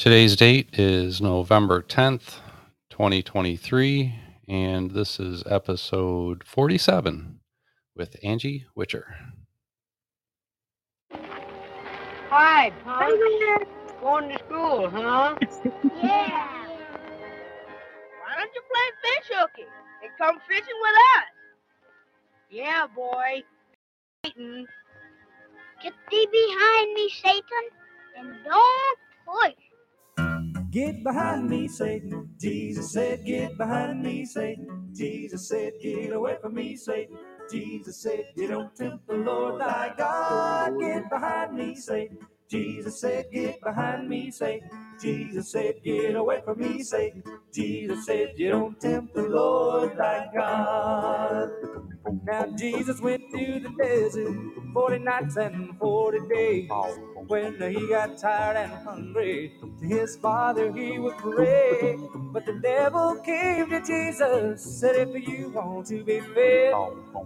Today's date is November 10th, 2023, and this is episode 47 with Angi Witcher. Hi, Punk. Going to school, huh? Yeah. Why don't you play fish hooky and come fishing with us? Yeah, boy. Satan. Get thee behind me, Satan, and don't push. Get behind me, Satan. Jesus said, Get behind me, Satan. Jesus said, Get away from me, Satan. Jesus said, You don't tempt the Lord thy God. Get behind me, Satan. Jesus said, Get behind me, Satan. Jesus said, Get away from me, Satan. Jesus said, You don't tempt the Lord thy God. Now Jesus went through the desert 40 nights and 40 days. When he got tired and hungry, to his father he would pray. But the devil came to Jesus, said, If you want to be fed,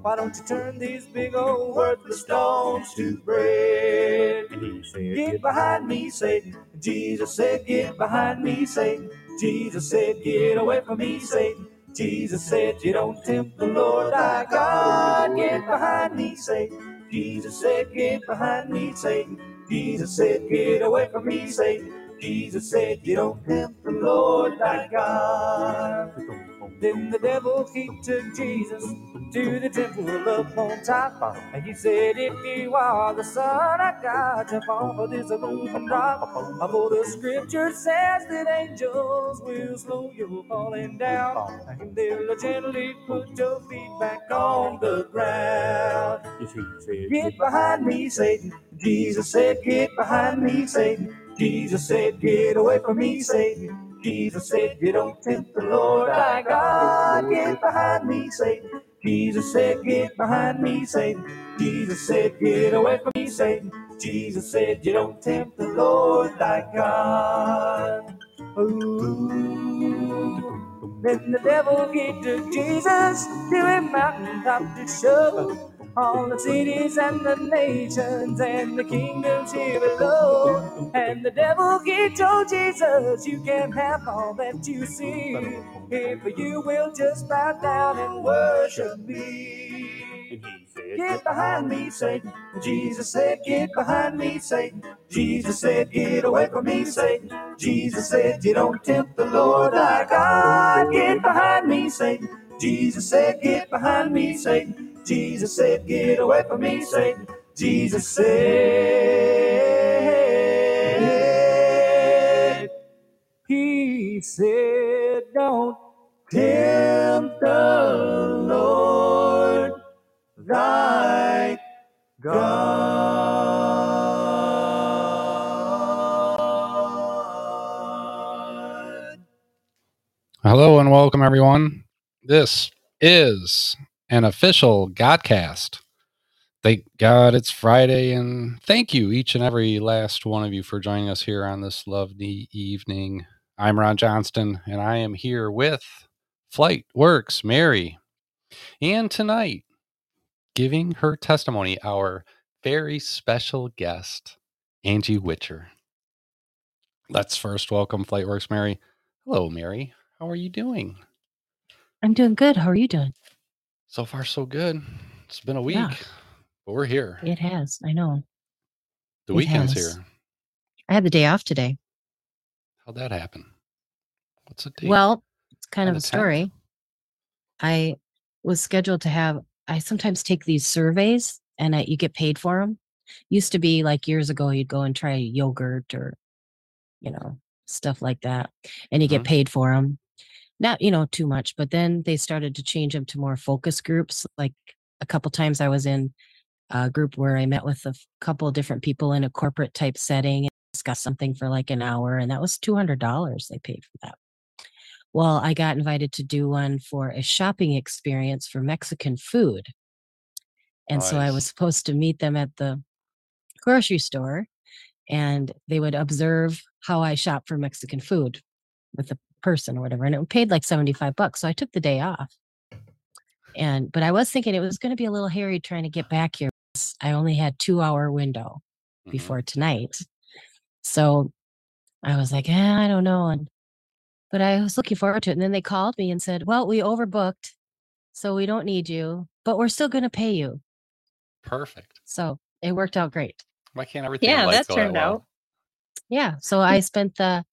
why don't you turn these big old worthless stones to bread? And he said, Get behind me, Satan. Jesus said, Get behind me, Satan. Jesus said, Get away from me, Satan. Jesus said, You don't tempt the Lord thy God. Get behind me, Satan. Jesus said, Get behind me, Satan. Jesus said, Get away from me, Satan. Jesus said, You don't tempt the Lord thy God. Then the devil he took Jesus to the temple up on top. And he said, If you are the Son of God, jump off of this roof and drop. For the scripture says that angels will slow your falling down. And they'll gently put your feet back on the ground. Get behind me, Satan. Jesus said, Get behind me, Satan. Jesus said, Get away from me, Satan. Jesus said, You don't tempt the Lord thy God. Get behind me, Satan. Jesus said, Get behind me, Satan. Jesus said, Get away from me, Satan. Jesus said, You don't tempt the Lord thy God. Ooh. Then the devil he took Jesus to a mountaintop to show all the cities and the nations and the kingdoms here below. And the devil he told Jesus, You can have all that you see if you will just bow down and worship me. Get behind me, Satan. Jesus said, Get behind me, Satan. Jesus said, Get away from me, Satan. Jesus said, You don't tempt the Lord thy God. Get behind me, Satan. Jesus said, Get behind me, Satan. Jesus said, Get away from me, Satan. Jesus said, He said, Don't tempt the Lord thy God. Hello and welcome, everyone. This is an official Godcast. Thank God it's Friday, and thank you, each and every last one of you, for joining us here on this lovely evening. I'm Ron Johnston, and I am here with Flight Works Mary. And tonight, giving her testimony, our very special guest, Angi Witcher. Let's first welcome Flightworks Mary. Hello, Mary. How are you doing? I'm doing good. How are you doing? So far, so good. It's been a week, Yeah. but we're here. It has. I know. the it weekend's has. here. I had the day off today. How'd that happen? What's the date? Well, it's kind On of a 10th? story. I was scheduled to have, I sometimes take these surveys and I, you get paid for them. Used to be like years ago, you'd go and try yogurt or, you know, stuff like that, and you Mm-hmm. get paid for them. Not, you know, too much, but then they started to change them to more focus groups. Like a couple times I was in a group where I met with a couple of different people in a corporate type setting and discussed something for like an hour, and that was $200 they paid for that. Well, I got invited to do one for a shopping experience for Mexican food. And so I was supposed to meet them at the grocery store and they would observe how I shop for Mexican food with a person or whatever. And it paid like 75 bucks. So I took the day off. And but I was thinking it was going to be a little hairy trying to get back here. I only had two hour window Mhm. before tonight. So I was like, eh, I don't know. And but I was looking forward to it. And then they called me and said, Well, we overbooked, so we don't need you, but we're still gonna pay you. Perfect. So it worked out great. Why can't everything in Yeah, that turned well? out. Yeah. So I spent the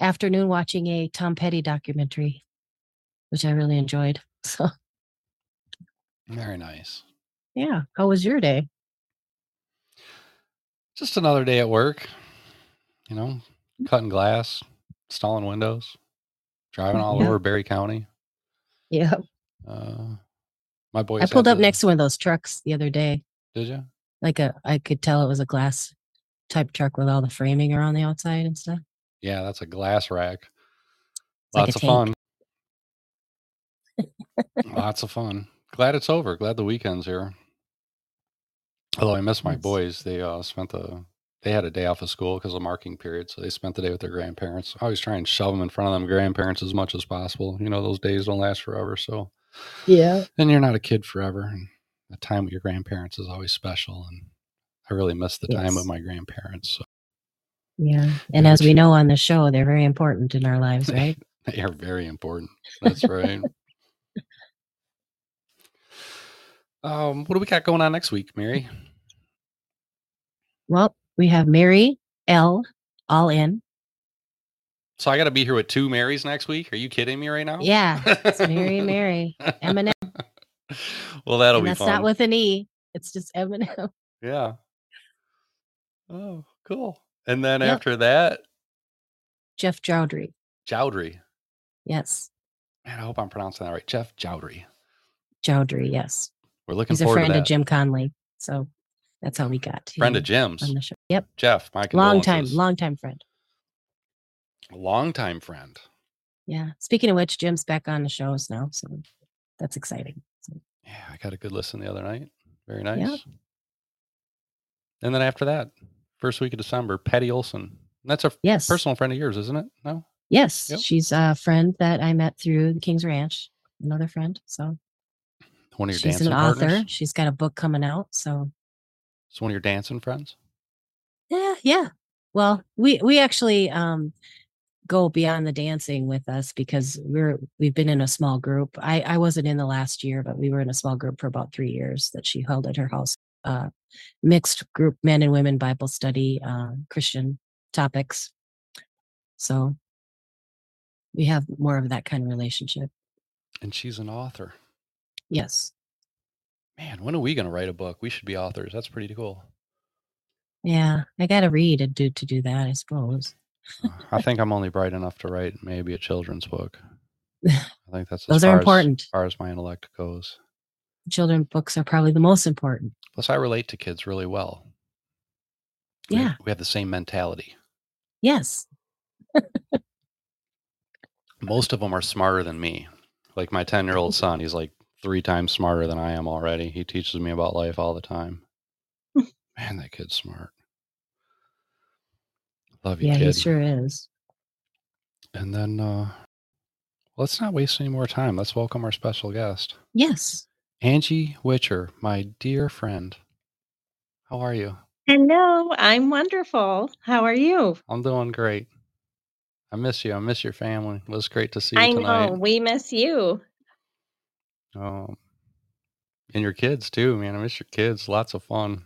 afternoon watching a Tom Petty documentary, which I really enjoyed. So Very nice. yeah. How was your day? Just another day at work. You know, cutting glass, installing windows, driving all Yeah. over Barry County. Yeah. Uh, my boy. I pulled up next to one of those trucks the other day. Did you? Like a I could tell it was a glass type truck with all the framing around the outside and stuff. Yeah, that's a glass rack. It's Lots a of fun. Lots of fun. Glad it's over. Glad the weekend's here. Although I miss my Yes. boys, they uh, spent the they had a day off of school because of marking period, so they spent the day with their grandparents. I always try and shove them in front of them grandparents as much as possible. You know, those days don't last forever, so Yeah. and you're not a kid forever. And the time with your grandparents is always special, and I really miss the time with my grandparents. So Yeah. And as we know on the show, they're very important in our lives, right? they are very important. That's right. um, what do we got going on next week, Mary? well, we have Mary L all in. So I got to be here with two Marys next week. Are you kidding me right now? Yeah. It's Mary Mary. Eminem. well, that'll and be that's fun. not with an E. It's just Eminem. yeah. Oh, cool. And then Yep. after that, Jeff Jowdry. Jowdry. Yes. Man, I hope I'm pronouncing that right. Jeff Jowdry. Jowdry, yes. We're looking He's a friend of Jim Conley. So that's how we got Friend of Jim's. on the show. Yep. Jeff, my Long time, long time friend. long time friend. Yeah. Speaking of which, Jim's back on the shows now. So that's exciting. So, Yeah, I got a good listen the other night. Very nice. And then after that, first week of December, Patty Olson. And that's a yes. personal friend of yours, isn't it? No? Yes. Yep. She's a friend that I met through the King's Ranch. Another friend. So One of your dancing. she's dancing an author. partners? She's got a book coming out. So It's one of your dancing friends? Yeah, yeah. Well, we we actually um go beyond the dancing with us because we're we've been in a small group. I I wasn't in the last year, but we were in a small group for about 3 years that she held at her house. Uh mixed group men and women Bible study, uh Christian topics. So we have more of that kind of relationship. And she's an author. Yes. Man, when are we going to write a book? We should be authors. That's pretty cool. Yeah, I got to read and do to do that, I suppose. Uh, I think I'm only bright enough to write maybe a children's book. I think that's as Those are important. As, far as my intellect goes. Children books are probably the most important. Plus, I relate to kids really well. We have- Yeah. we have the same mentality. Yes. Most of them are smarter than me. Like my 10 year old son, he's like three times smarter than I am already. He teaches me about life all the time. Man, that kid's smart. Love you, Yeah, he sure is. And then uh, let's not waste any more time. Let's welcome our special guest, Yes. Angi Witcher, my dear friend. How are you? Hello, I'm wonderful. How are you? I'm doing great. I miss you. I miss your family. It was great to see you I tonight. know we miss you. Um, and your kids too, man. I miss your kids. Lots of fun.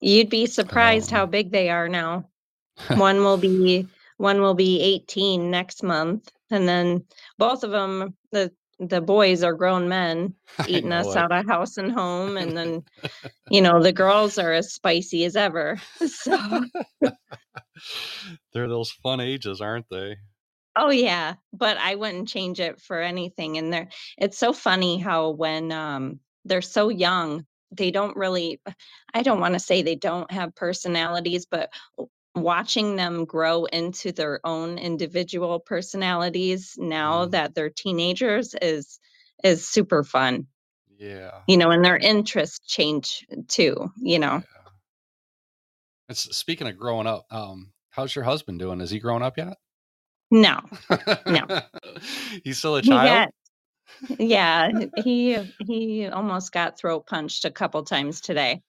You'd be surprised how Um, big they are now. one will be one will be 18 next month, and then both of them the the boys are grown men eating us it. out of house and home, and then you know the girls are as spicy as ever. So They're those fun ages, aren't they? Oh yeah, but I wouldn't change it for anything. And they're it's so funny how when um they're so young, they don't really I don't want to say they don't have personalities, but watching them grow into their own individual personalities now Mm. that they're teenagers is is super fun. Yeah. You know, and their interests change too, you know. Yeah. It's, speaking of growing up, um, how's your husband doing? Is he grown up yet? No. No. He's still a He child. got yeah, he he almost got throat punched a couple times today.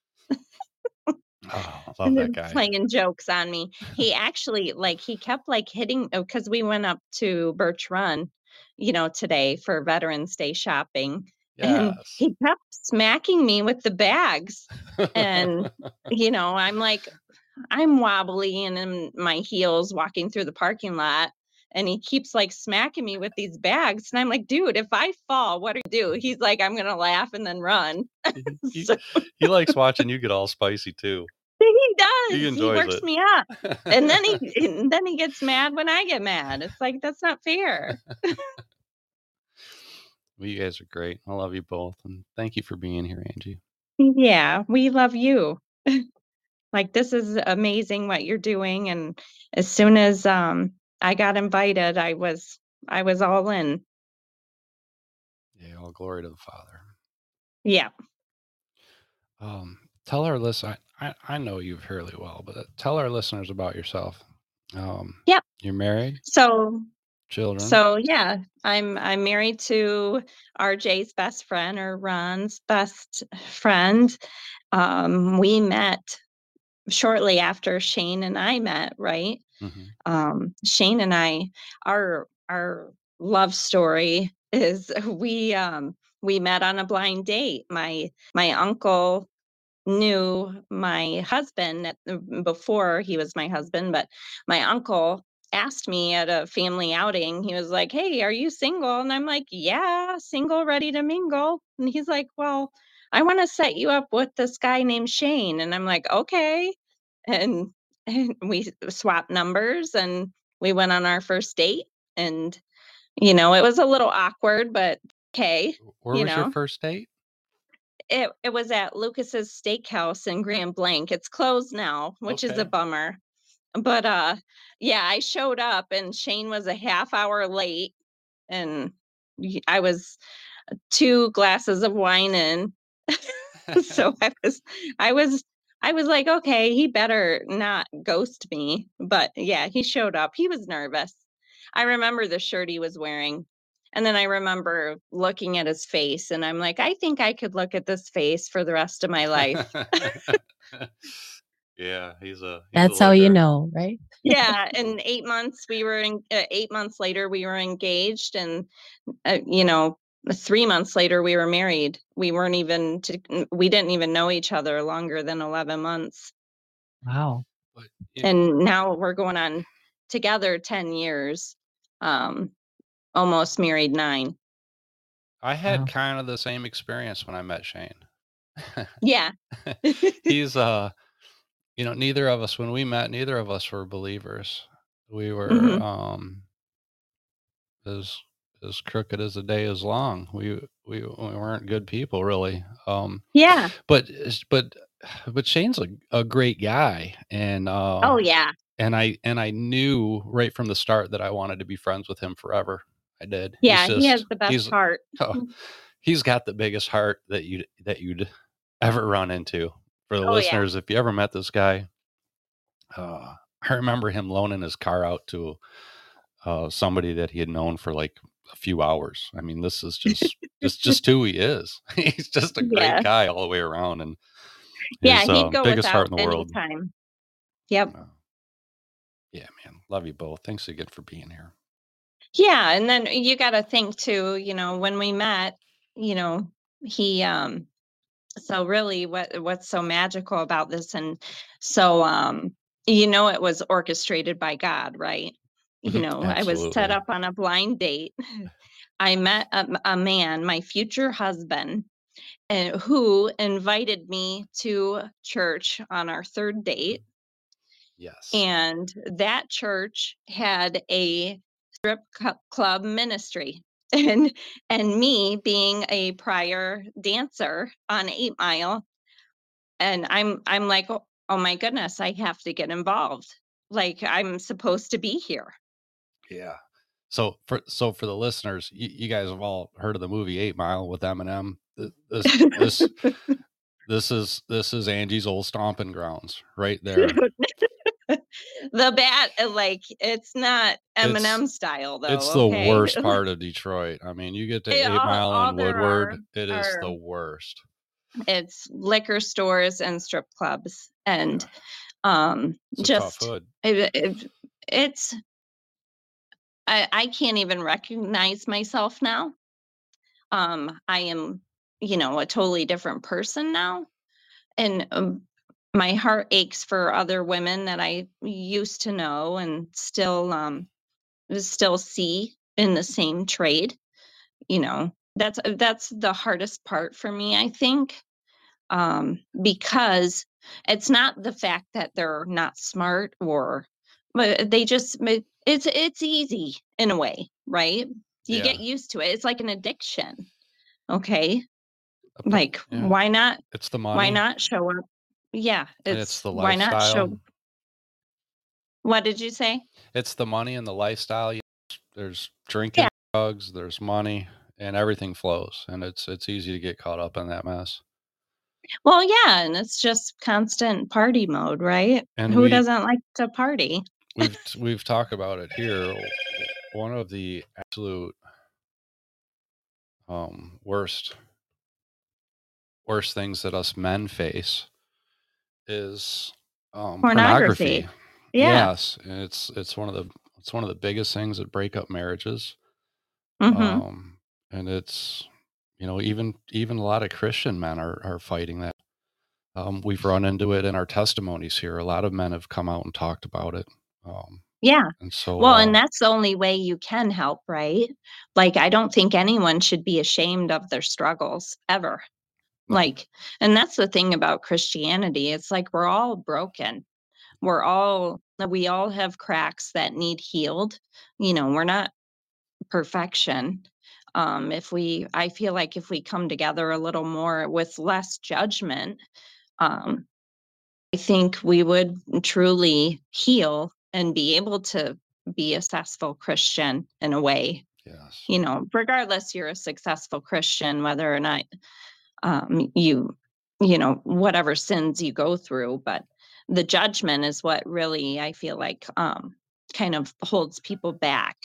Oh, love and that guy. playing jokes on me. He actually like he kept like hitting oh, because we went up to Birch Run, you know, today for Veterans Day shopping. And he kept smacking me with the bags. And, you know, I'm like, I'm wobbly and in my heels walking through the parking lot. And he keeps like smacking me with these bags. And I'm like, dude, if I fall, what do you do? He's like, I'm going to laugh and then run. he, So he likes watching you get all spicy too. he does. He, enjoys works it. me up. And then he and then he gets mad when I get mad. It's like that's not fair. well, you guys are great. I love you both, and thank you for being here, Angi. Yeah, we love you. like this is amazing what you're doing and as soon as um I got invited, I was I was all in. Yeah, all glory to the Father. Yeah. Um, tell our listeners. I, I know you fairly well, but uh, tell our listeners about yourself. Um, Yep. You're married, So children. so yeah, I'm I'm married to RJ's best friend or Ron's best friend. Um we met shortly after Shane and I met, right? Mhm. um Shane and I our our love story is we um we met on a blind date. My my uncle knew my husband at, before he was my husband, but my uncle asked me at a family outing. He was like, "Hey, are you single?" And I'm like, "Yeah, single, ready to mingle." And he's like, "Well, I want to set you up with this guy named Shane." And I'm like, "Okay." And we swapped numbers and we went on our first date and you know, it was a little awkward, but okay. Where you was your first date? It it was at Lucas's Steakhouse in Grand Blanc. It's closed now, which is a bummer. But uh yeah, I showed up and Shane was a half hour late and i was two glasses of wine in. so I was I was I was like, okay, he better not ghost me. But yeah, he showed up. He was nervous. I remember the shirt he was wearing. And then I remember looking at his face and I'm like, I think I could look at this face for the rest of my life. yeah, he's a. he's a That's how you know, right? yeah, in 8 months we were in uh, 8 months later we were engaged and uh, you know, 3 months later we were married. We weren't even to, we didn't even know each other longer than 11 months. Wow. But, you and now we're going on together 10 years um almost married nine I had Wow. kind of the same experience when I met Shane. yeah he's uh you know neither of us when we met neither of us were believers we were Mhm. um as as crooked as the day is long. We we, we weren't good people really um yeah. but but but shane's a, a great guy and uh oh yeah. and i and i knew right from the start that i wanted to be friends with him forever. I did. Yeah he's he has the best heart. Oh, he's got the biggest heart that you that you'd ever run into. For the Oh, yeah. listeners, if you ever met this guy, uh, I remember him loaning his car out to uh, somebody that he had known for like a few hours. I mean, this is just just just who he is. he's just a great Yeah. guy all the way around, and yeah his, he'd uh, go biggest heart in the world. time yep Uh, yeah, man, love you both. Thanks again for being here. yeah and then you got to think too you know when we met you know he um so really what what's so magical about this and so um you know it was orchestrated by god right you Mhm, know i was set up on a blind date. I met a, a man my future husband and who invited me to church on our third date. Yes. and that church had a strip club ministry and and me being a prior dancer on 8 mile and i'm i'm like oh, oh my goodness i have to get involved. Like i'm supposed to be here Yeah. So for so for the listeners, you, you guys have all heard of the movie Eight Mile with Eminem. This this this is this is Angi's old stomping grounds right there. the bat uh, like it's not It's- eminem style though it's the worst part of Detroit. I mean, you get to Hey, Eight all- Mile all and Woodward, are it is the worst. it's liquor stores and strip clubs and um It's a tough just it, it, it's I, I can't even recognize myself now. Um i am you know a totally different person now and um, my heart aches for other women that i used to know and still um still see in the same trade you know? That's that's the hardest part for me i think um because it's not the fact that they're not smart or Uh, they just it's it's easy in a way right you Yeah. get used to it it's like an addiction okay like yeah. why not It's the money. why not show up yeah and it's, it's the why not lifestyle. show what did you say It's the money and the lifestyle. There's drinking, Yeah. drugs, there's money, and everything flows, and it's it's easy to get caught up in that mess. well yeah and it's just constant party mode right And who we- doesn't like to party We've we've talked about it here. One of the absolute um, worst worst things that us men face is um, Pornography. pornography. yeah Yes, and it's it's one of the it's one of the biggest things that break up marriages. hmm Um, and it's you know even even a lot of Christian men are are fighting that. Um, we've run into it in our testimonies here. A lot of men have come out and talked about it. Um, yeah and so Well, uh, and that's the only way you can help, right? Like, I don't think anyone should be ashamed of their struggles ever. No. Like, and that's the thing about Christianity. It's like we're all broken. We're all, we all have cracks that need healed. You know, we're not perfection. Um, if we, I feel like if we come together a little more with less judgment, um, I think we would truly heal and be able to be a successful Christian in a way. yes. You know, regardless, you're a successful Christian, whether or not um, you, you know, whatever sins you go through. But the judgment is what really I feel like um, kind of holds people back.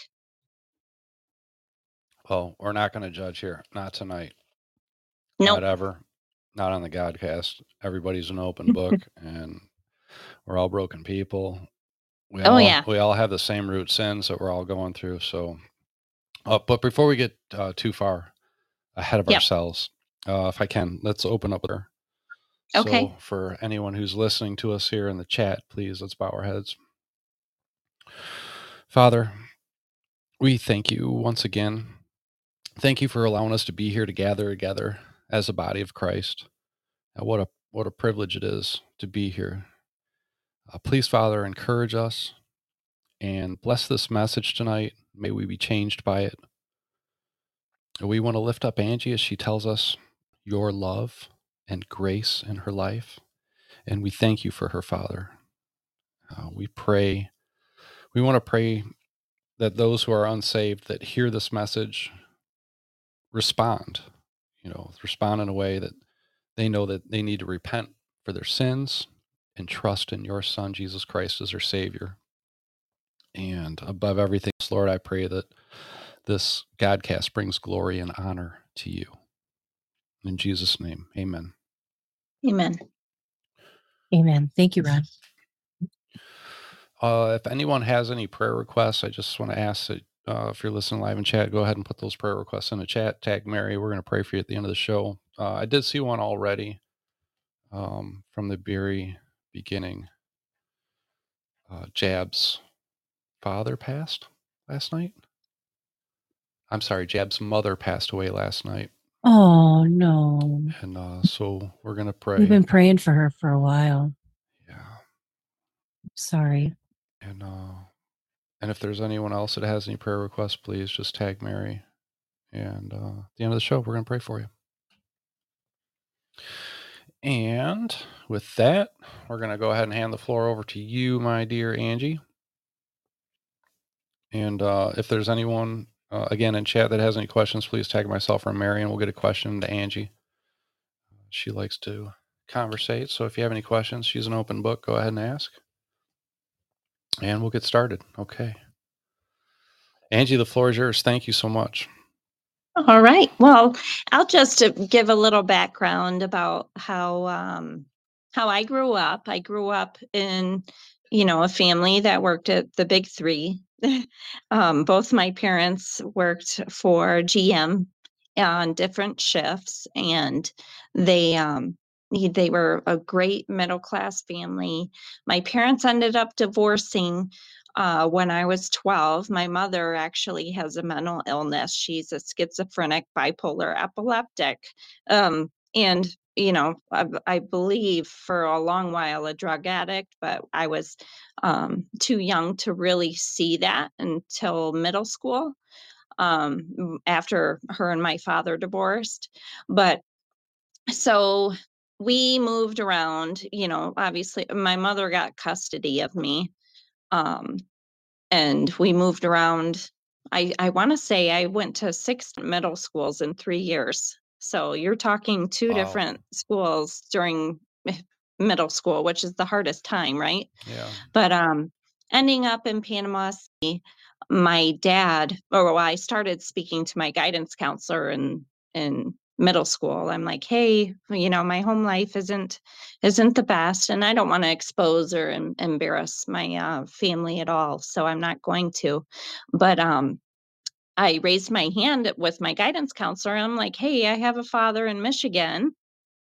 Well, we're not going to judge here. Not tonight. No, Not ever. Not on the Godcast. Everybody's an open book, and we're all broken people. We Oh, all, yeah. We all have the same root sins that we're all going through. So, uh, but before we get uh, too far ahead of Yep. ourselves, uh, if I can, let's open up with her. Okay. So, for anyone who's listening to us here in the chat, please let's bow our heads. Father, we thank you once again. Thank you for allowing us to be here to gather together as a body of Christ. Uh, what a what a privilege it is to be here. Uh, please, Father, encourage us and bless this message tonight. May we be changed by it. We want to lift up Angi as she tells us your love and grace in her life. And we thank you for her, Father. Uh, we pray, we want to pray that those who are unsaved that hear this message respond, you know, respond in a way that they know that they need to repent for their sins and trust in your Son, Jesus Christ, as our Savior. And above everything, Lord, I pray that this Godcast brings glory and honor to you. In Jesus' name, amen. amen. Amen. Thank you, Ron. Uh, if anyone has any prayer requests, I just want to ask that uh, if you're listening live in chat, go ahead and put those prayer requests in the chat. Tag Mary. We're going to pray for you at the end of the show. Uh, I did see one already um, from the very beginning. Uh, Jab's father passed last night. I'm sorry, Jab's mother passed away last night. Oh no. And uh, so we're going to pray. We've been praying for her for a while. yeah. Sorry. And uh, and if there's anyone else that has any prayer requests, please just tag Mary. And uh, at the end of the show, we're going to pray for you. And with that, we're going to go ahead and hand the floor over to you, my dear Angi. And uh, if there's anyone, uh, again, in chat that has any questions, please tag myself or Mary, and we'll get a question to Angi. She likes to conversate. So if you have any questions, she's an open book. Go ahead and ask. And we'll get started. Okay. Angi, the floor is yours. Thank you so much. All right. Well, I'll just uh, give a little background about how um, how I grew up. I grew up in, you know, a family that worked at the big three. um, both my parents worked for GM on different shifts, and they um, they were a great middle class family. My parents ended up divorcing uh, when I was 12, my mother actually has a mental illness. She's a schizophrenic, bipolar, epileptic. Um, and, you know, I, I, believe for a long while a drug addict, but I was um, too young to really see that until middle school um, after her and my father divorced. But so we moved around, you know, obviously my mother got custody of me. Um, and we moved around. I, I want to say I went to six middle schools in three years. So you're talking two Wow. different schools during middle school, which is the hardest time, right? Yeah. But um, ending up in Panama City, my dad, or well, I started speaking to my guidance counselor and in middle school i'm like hey you know my home life isn't isn't the best and i don't want to expose or em- embarrass my uh, family at all so i'm not going to. But um i raised my hand with my guidance counselor i'm like hey i have a father in michigan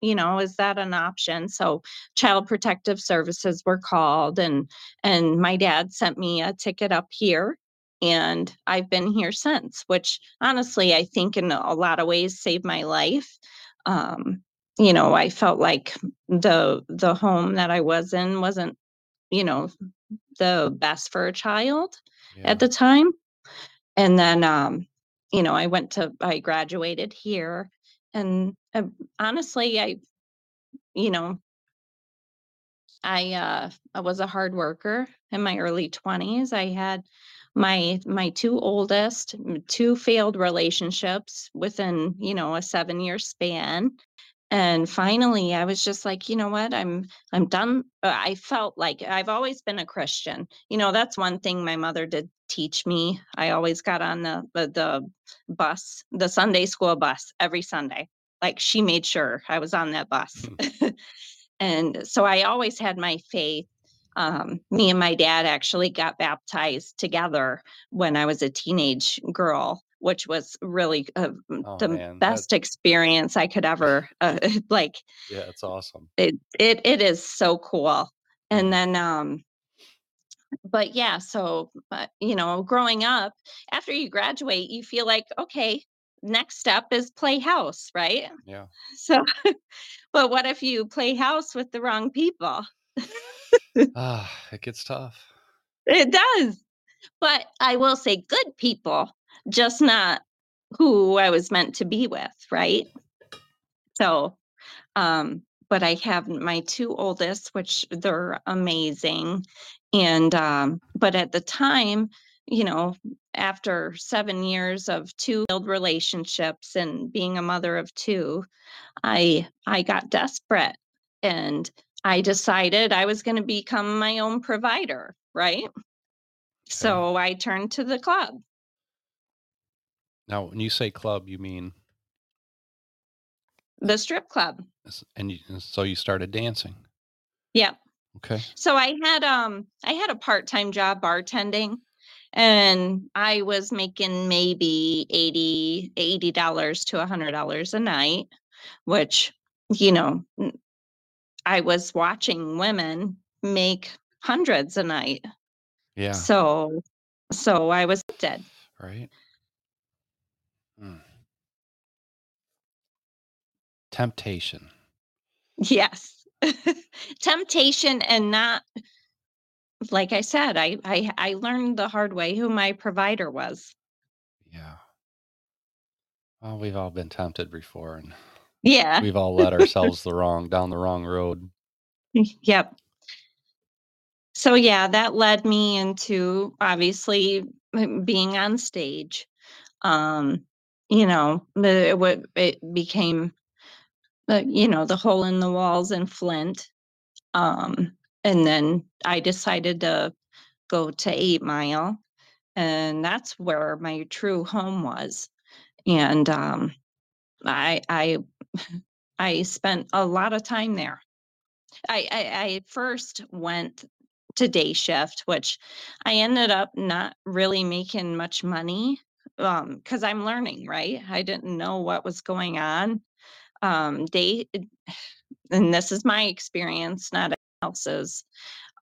you know is that an option? So child protective services were called and and my dad sent me a ticket up here and I've been here since, which honestly I think in a lot of ways saved my life. Um, you know, I felt like the the home that I was in wasn't, you know, the best for a child Yeah. at the time. And then um, you know, I went to I graduated here and uh, honestly I you know, I uh I was a hard worker in my early 20s. I had my my two oldest, two failed relationships within, you know, a 7-year span. And finally I was just like, you know what? I'm I'm done. Uh, I felt like I've always been a Christian. You know, that's one thing my mother did teach me. I always got on the the, the bus, the Sunday school bus every Sunday. Like she made sure I was on that bus. And so I always had my faith. Um, me and my dad actually got baptized together when I was a teenage girl, which was really uh, Oh the man, best experience I could ever uh, like. yeah, it's awesome. It it it is so cool. And Mhm. then um but yeah, so but you know, growing up, after you graduate, you feel like okay, next step is play house, right? Yeah. So but what if you play house with the wrong people? Ah, it gets tough. It does. But I will say good people, just not who I was meant to be with, right? So, um, but I have my two oldest, which they're amazing. And, um, but at the time, you know, after seven years of two failed relationships and being a mother of two, I I got desperate and I decided I was going to become my own provider, right? So I turned to the club. Now, when you say club, you mean the strip club. and, you, and so you started dancing. Yep. Okay. So I had um I had a part-time job bartending and I was making maybe 80 $80 to a hundred dollars a night, which you know I was watching women make hundreds a night. Yeah. So so I was dead. Right. Hmm. Temptation. Yes. Temptation and not like I said, I, I I learned the hard way who my provider was. Yeah. Well, we've all been tempted before, and Yeah. we've all led ourselves the wrong down the wrong road. Yep. So yeah, that led me into obviously being on stage. Um, you know, the it, it became the you know the hole in the walls in Flint. Um, and then I decided to go to Eight Mile, and that's where my true home was. and um, I I I spent a lot of time there. I, I I first went to day shift, which I ended up not really making much money um because I'm learning, right? I didn't know what was going on. Um day and this is my experience, not else's.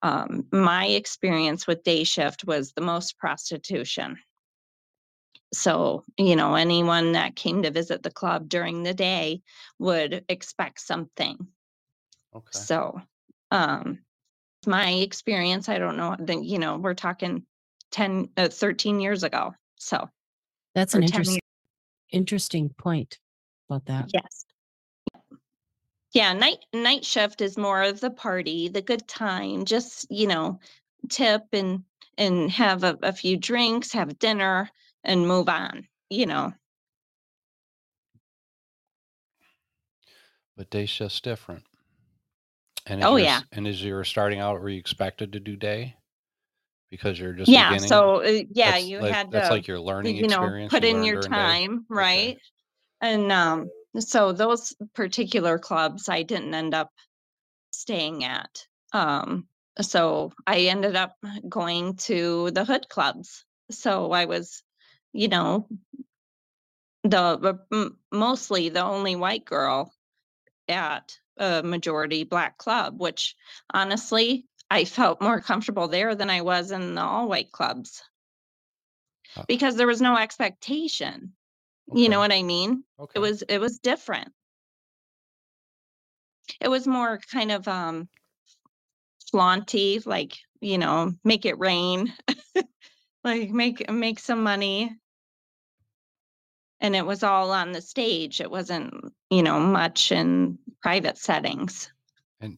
Um, my experience with day shift was the most prostitution. So, you know, anyone that came to visit the club during the day would expect something. Okay. So, um, my experience, I don't know, then, you know, we're talking 10, uh, 13 years ago. So, That's an interesting interesting point about that. Yes. Yeah, night night shift is more of the party, the good time, just, you know, tip and and have a, a few drinks, have dinner and move on, you know. But day shift's different. And Oh yeah. and as you were starting out, were you expected to do day because you're just Yeah, beginning? so uh, yeah, That's you like had that's to like your learning you know, put you in your during day. time, Okay. right? And um so those particular clubs I didn't end up staying at. Um so I ended up going to the hood clubs. So I was, you know, the mostly the only white girl at a majority black club, which honestly, I felt more comfortable there than I was in the all white clubs Uh, because there was no expectation. You know what I mean? Okay. It was it was different. It was more kind of um flaunty, like, you know, make it rain, like make make some money. And it was all on the stage. It wasn't, you know, much in private settings. And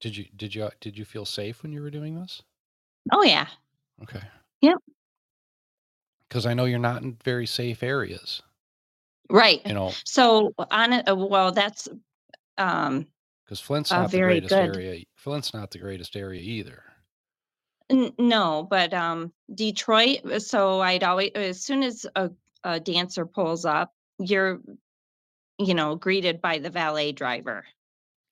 did you did you did you feel safe when you were doing this? Oh yeah. Okay. Yep. Because I know you're not in very safe areas. Right. You know, So on it, well, that's um because Flint's not the greatest good area. Flint's not the greatest area either. N- no, but um Detroit, uh, so I'd always as soon as a, a dancer pulls up, you're you know greeted by the valet driver.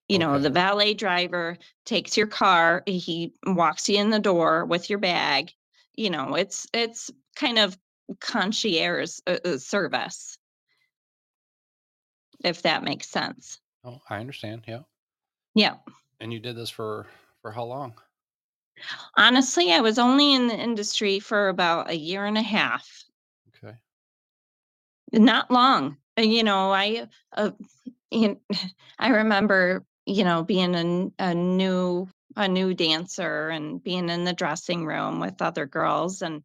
You know, the valet driver takes your car, he walks you in the door with your bag. You know, it's it's kind of concierge uh, uh, service, if that makes sense. Oh, I understand. Yeah. Yeah. And you did this for for how long? Honestly, I was only in the industry for about a year and a half. Okay. Not long. Uh, You know, I uh, you I remember, you know, being a, a new a new dancer and being in the dressing room with other girls and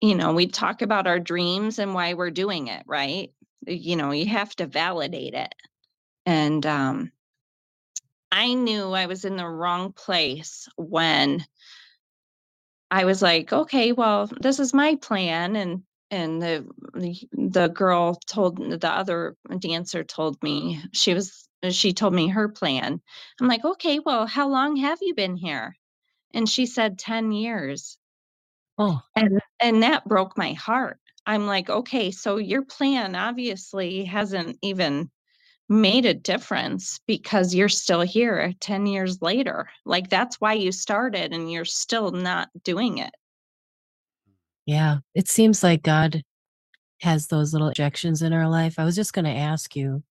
you know, we'd talk about our dreams and why we're doing it, right? You know, you have to validate it. And um I knew I was in the wrong place when I was like, "Okay, well, this is my plan," and and the the girl told the other dancer told me she was she told me her plan. I'm like, "Okay, well, how long have you been here?" And she said 10 years. Oh, And and that broke my heart. I'm like, "Okay, so your plan obviously hasn't even made a difference because you're still here 10 years later. Like that's why you started and you're still not doing it." yeah. It seems like God has those little injections in our life. I was just going to ask you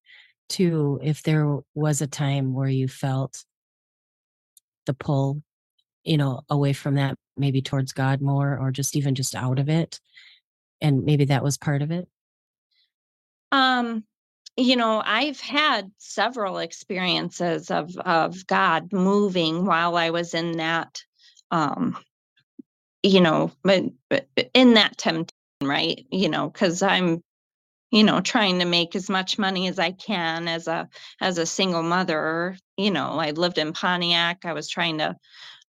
too if there was a time where you felt the pull, you know, away from that, maybe towards God more, or just even just out of it, and maybe that was part of it. Um, you know, I've had several experiences of of God moving while I was in that um, you know, but, in that temptation, right? You know, cuz I'm you know, trying to make as much money as I can as a as a single mother. You know, I lived in Pontiac. I was trying to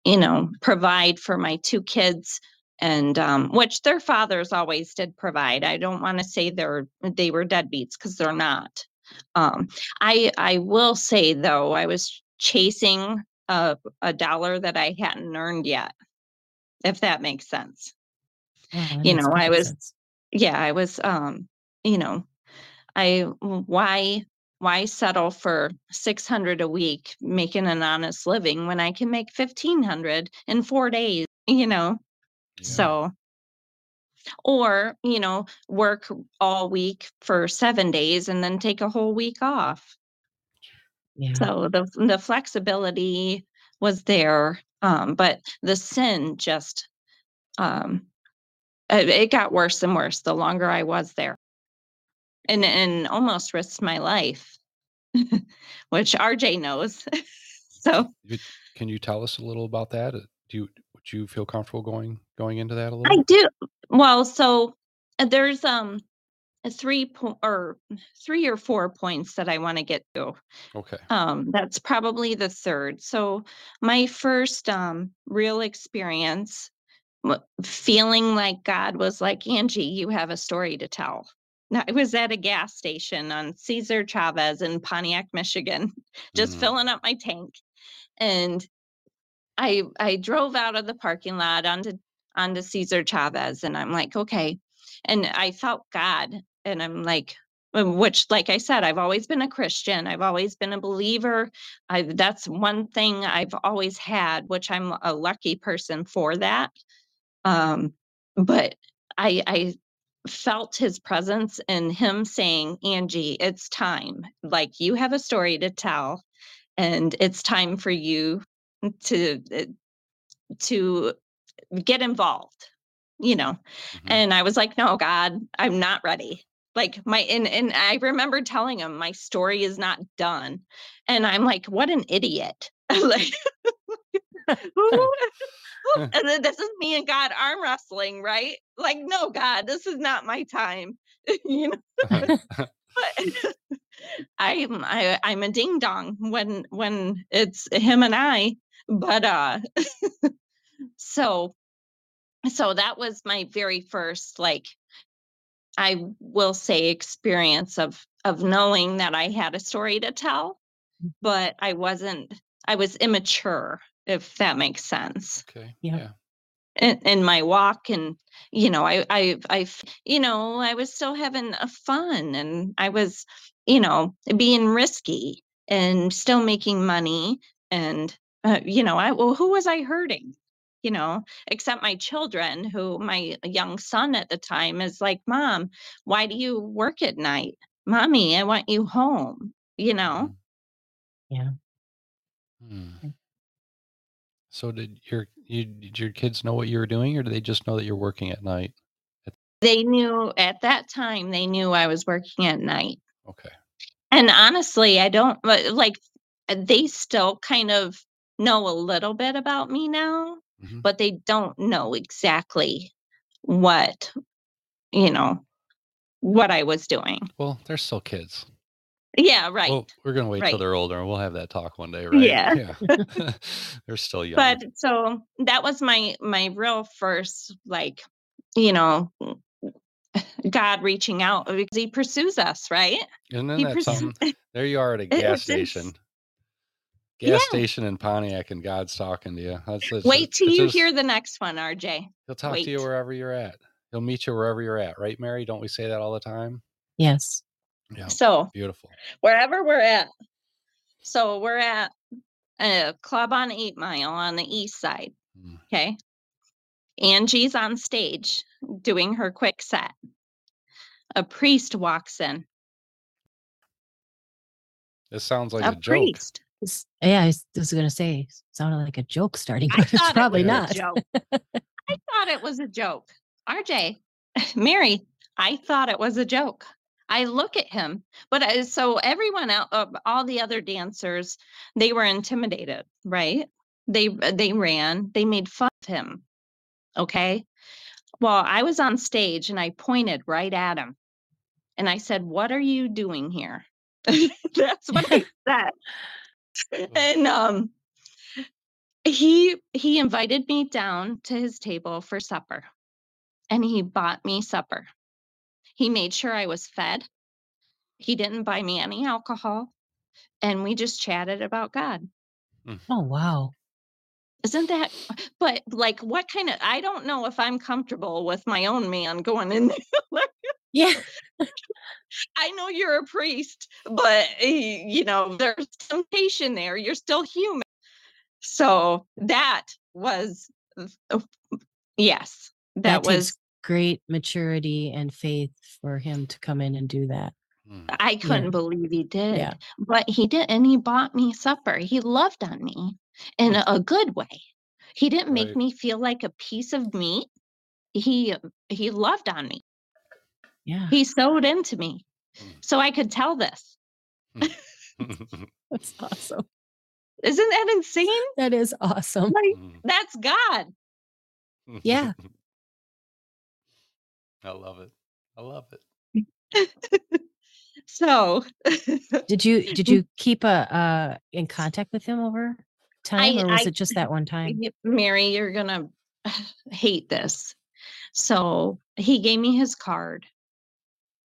you know, provide for my two kids and um, which their fathers always did provide. I don't want to say they're they were deadbeats because they're not. Um, I I will say though, I was chasing a a dollar that I hadn't earned yet, if that makes sense. Yeah, You know, I was sense. yeah, I was um you know, I why why settle for 600 a week making an honest living when I can make 1500 in 4 days, you know? Yeah. So or, you know, work all week for 7 days and then take a whole week off. Yeah. So the the flexibility was there, um, but the sin just um it, it got worse and worse the longer I was there. And and almost risked my life, which RJ knows. so Can you tell us a little about that? Uh, Do you would you feel comfortable going going into that a little? I do well, so uh, there's um three po- or three or four points that I want to get to. Okay. Um, that's probably the third. So my first um real experience feeling like God was like, Angi, you have a story to tell. Now, I was at a gas station on Cesar Chavez in Pontiac, Michigan, just Mhm. filling up my tank. And I I drove out of the parking lot onto onto Cesar Chavez and I'm like, okay. And I felt God and I'm like um, which like I said, I've always been a Christian. I've always been a believer. I that's one thing I've always had, which I'm a lucky person for that. Um but I I felt his presence and him saying, "Angi, it's time. Like you have a story to tell and it's time for you to uh, to get involved you know Mhm. and i was like no god i'm not ready like my and, and i remember telling him my story is not done and i'm like what an idiot like and this is me and god arm wrestling right like no god this is not my time you know but I'm I, I'm a ding dong when when it's him and I. But uh so so that was my very first like I will say experience of of knowing that I had a story to tell, but I wasn't I was immature, if that makes sense okay. Yeah. Yeah. in, in my walk and you know I, I i you know i was still having a fun and i was you know being risky and still making money and uh, you know i well who was i hurting you know except my children who my young son at the time is like mom why do you work at night mommy i want you home you know Mhm. Yeah. Hmm. So did your you did your kids know what you were doing, or do they just know that you're working at night? they knew at that time they knew i was working at night Okay. And honestly, I don't like they still kind of know a little bit about me now, Mhm. but they don't know exactly what, you know, what I was doing. Well, they're still kids. Yeah, right. Well, we're gonna wait till they're older, and we'll have that talk one day, right? Yeah. Yeah. they're still young. but so that was my my real first like, you know, God reaching out because he pursues us, right? And then He that pursues something? There you are at a gas station. Gas Yeah. station in Pontiac, and God's talking to you. That's, it's Wait till it's you just- hear the next one, RJ. He'll talk to you wherever you're at. He'll meet you wherever you're at, right, Mary? Don't we say that all the time? Yes. Yeah. So Beautiful. wherever we're at. So we're at a club on Eight Mile on the east side. Mm. Okay. Angi's on stage doing her quick set. A priest walks in. This sounds like a a, joke. priest. It's- yeah, I was, to say, sounded like a joke starting, but it's it probably was not. a joke. I thought it was a joke. RJ, Mary, I thought it was a joke. I look at him, but I, so everyone out, uh, all the other dancers, they were intimidated, right? They they ran, they made fun of him. Okay. Well, I was on stage and I pointed right at him, and I said, "What are you doing here?" That's what I said. And um, he he invited me down to his table for supper and he bought me supper. He made sure i was fed. He didn't buy me any alcohol and we just chatted about god. Oh, wow. isn't that but like what kind of i don't know if i'm comfortable with my own man going in there Yeah. I know you're a priest, but eh, you know, there's temptation there. You're still human. So that was, uh, yes, that, That was, great maturity and faith for him to come in and do that. Mm. I couldn't believe he did. Yeah. But he did, and he bought me supper. He loved on me in a, a good way. He didn't make Right. me feel like a piece of meat. He he loved on me. Yeah. He sewed into me, Mm. so I could tell this. That's awesome. Isn't that insane? That is awesome. Like Mm. that's God. Yeah. I love it. I love it. So Did you did you keep a uh in contact with him over time or was I- it just that one time? Mary, you're gonna hate this. So he gave me his card,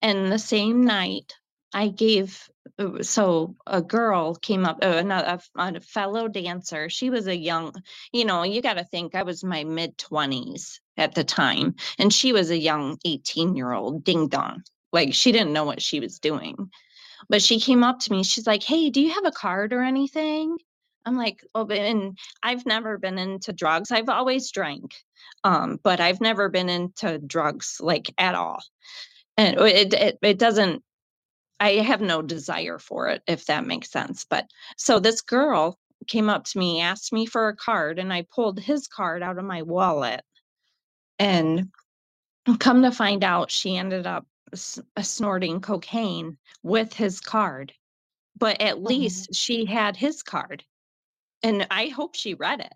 and the same night I gave. uh, So a girl came up, uh, another a, fellow dancer. She was a young, you know, you got to think I was my mid twenties at the time, and she was a young eighteen year old ding dong. Like she didn't know what she was doing, but she came up to me. She's like, "Hey, do you have a card or anything?" I'm like, oh, and I've never been into drugs. I've always drank, um, but I've never been into drugs like at all. And it, it it doesn't. I have no desire for it, if that makes sense. But so this girl came up to me, asked me for a card, and I pulled his card out of my wallet. And come to find out, she ended up uh, snorting cocaine with his card. But at least she had his card and I hope she read it.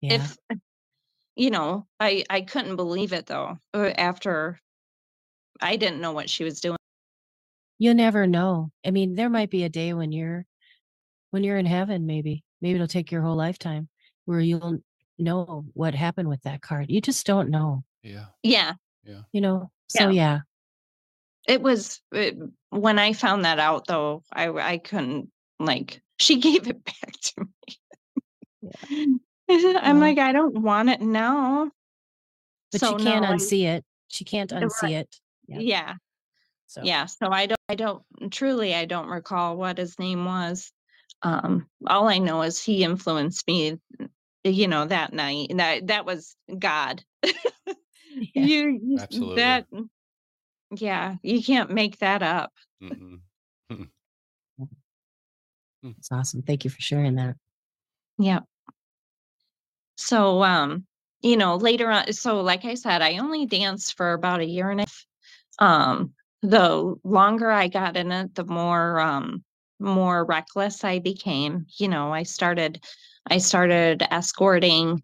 Yeah. If you know, I I couldn't believe it though. uh, After I didn't know what she was doing. You'll never know. I mean, there might be a day when you're when you're in heaven, maybe. Maybe it'll take your whole lifetime where you'll know what happened with that card. You just don't know, Yeah. Yeah, Yeah. you know? So yeah. it was it, when I found that out though. I I couldn't like. She gave it back to me. I'm Well. like, I don't want it now. But So, she can't no, I- unsee it. She can't Right. unsee it. Yeah. Yeah, So yeah. So I don't. I don't. Mm, truly, I don't recall what his name was. Um, all I know is he influenced me. Mm, you know that night. That that was God. yeah. You Absolutely. that. Mm, yeah, you can't make that up. Hmm. Mm-mm. It's hmm. awesome. Thank you for sharing that. Yeah. So, um, you know, later on, so like I said, I only danced for about a year and a half. Um, the longer I got in it, the more, um, more reckless I became. You know, I started, I started escorting,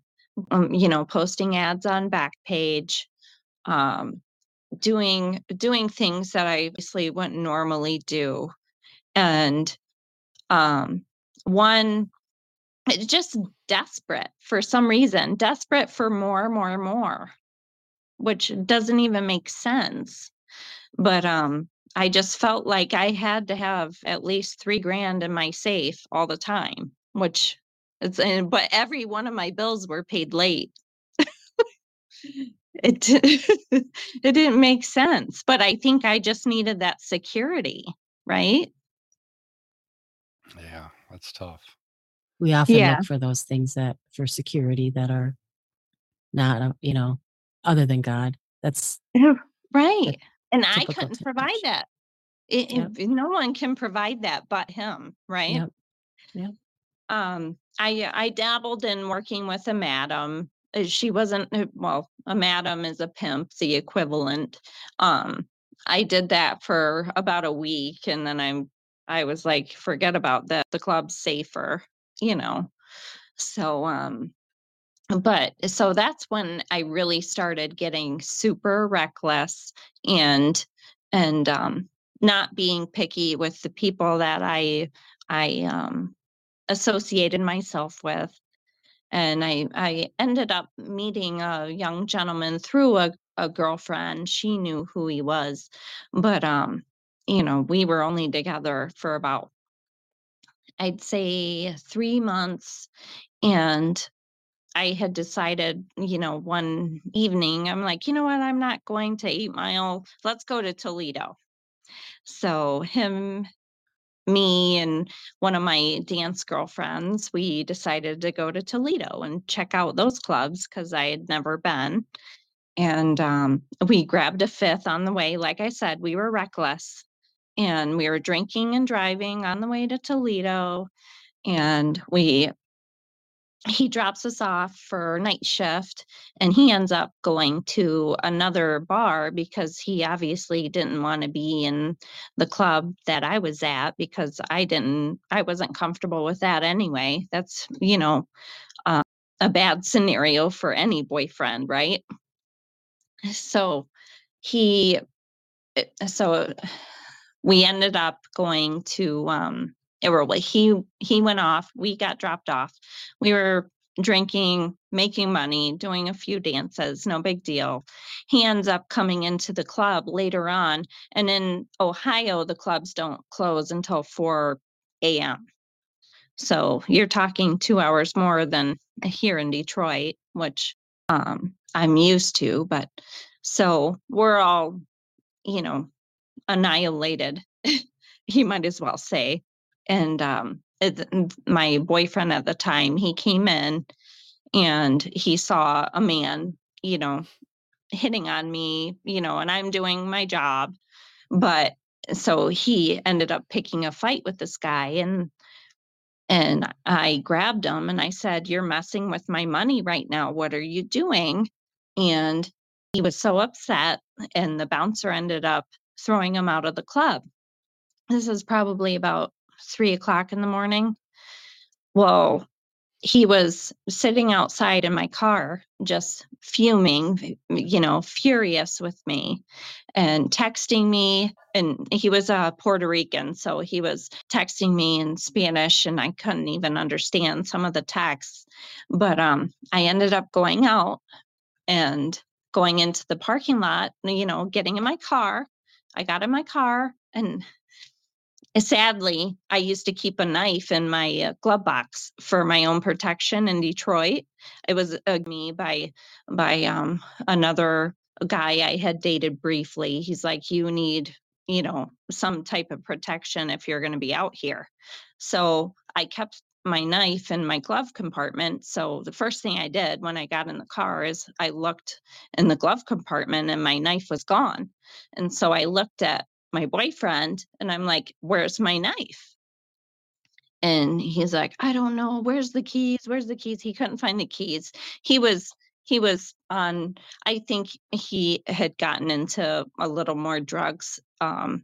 um, you know, posting ads on Backpage, um, doing, doing things that I obviously wouldn't normally do. And, um, one, just desperate for some reason, desperate for more, more, more, which doesn't even make sense. But um, I just felt like I had to have at least three grand in my safe all the time, which it's and but every one of my bills were paid late. it it didn't make sense, but I think I just needed that security, right? Yeah. That's tough. We often Yeah. look for those things that for security that are not, uh, you know, other than God. That's Right. And I couldn't provide that. It, Yep. it- no one can provide that but him, right? Yeah. Yep. Um, I I dabbled in working with a madam. Uh, She wasn't uh, well, a madam is a pimp, the equivalent. Um, I did that for about a week and then I'm I was like, forget about that. The club's safer, you know. So um but so that's when I really started getting super reckless and and um not being picky with the people that I I um associated myself with. And I I ended up meeting a young gentleman through a a girlfriend. She knew who he was but um you know we were only together for about I'd say 3 months. And I had decided, you know, one evening, I'm like, you know what? I'm not going to Eight Mile. Let's go to Toledo. So him, me, and one of my dance girlfriends, we decided to go to Toledo and check out those clubs because I had never been. And um, we grabbed a fifth on the way. Like I said, we were reckless and we were drinking and driving on the way to Toledo. And we he drops us off for night shift and he ends up going to another bar because he obviously didn't want to be in the club that I was at because I didn't I wasn't comfortable with that anyway. That's, you know, uh, a bad scenario for any boyfriend, right? So he so we ended up going to um or well, he he went off we got dropped off. We were drinking making money doing a few dances no big deal. He ends up coming into the club later on and in ohio the clubs don't close until 4 a.m so you're talking two hours more than here in detroit which um i'm used to but so we're all you know annihilated you might as well say and um, it, my boyfriend at the time he came in and he saw a man you know hitting on me you know and i'm doing my job but so he ended up picking a fight with this guy and and i grabbed him and i said you're messing with my money right now. What are you doing? And he was so upset and the bouncer ended up throwing him out of the club. This is probably about three o'clock in the morning. Well, he was sitting outside in my car, just fuming, you know, furious with me and texting me. And he was a Puerto Rican, so he was texting me in Spanish, and I couldn't even understand some of the texts. But um, I ended up going out and going into the parking lot, you know, getting in my car. I got in my car and sadly, I used to keep a knife in my uh, glove box for my own protection in Detroit. It was uh, me by by um, another guy I had dated briefly. He's like, "You need, you know, some type of protection if you're going to be out here." So I kept my knife in my glove compartment. So the first thing I did when I got in the car is I looked in the glove compartment and my knife was gone. And so I looked at my boyfriend and I'm like, where's my knife? And he's like, I don't know. Where's the keys? Where's the keys? He couldn't find the keys. He was he was on I think he had gotten into a little more drugs um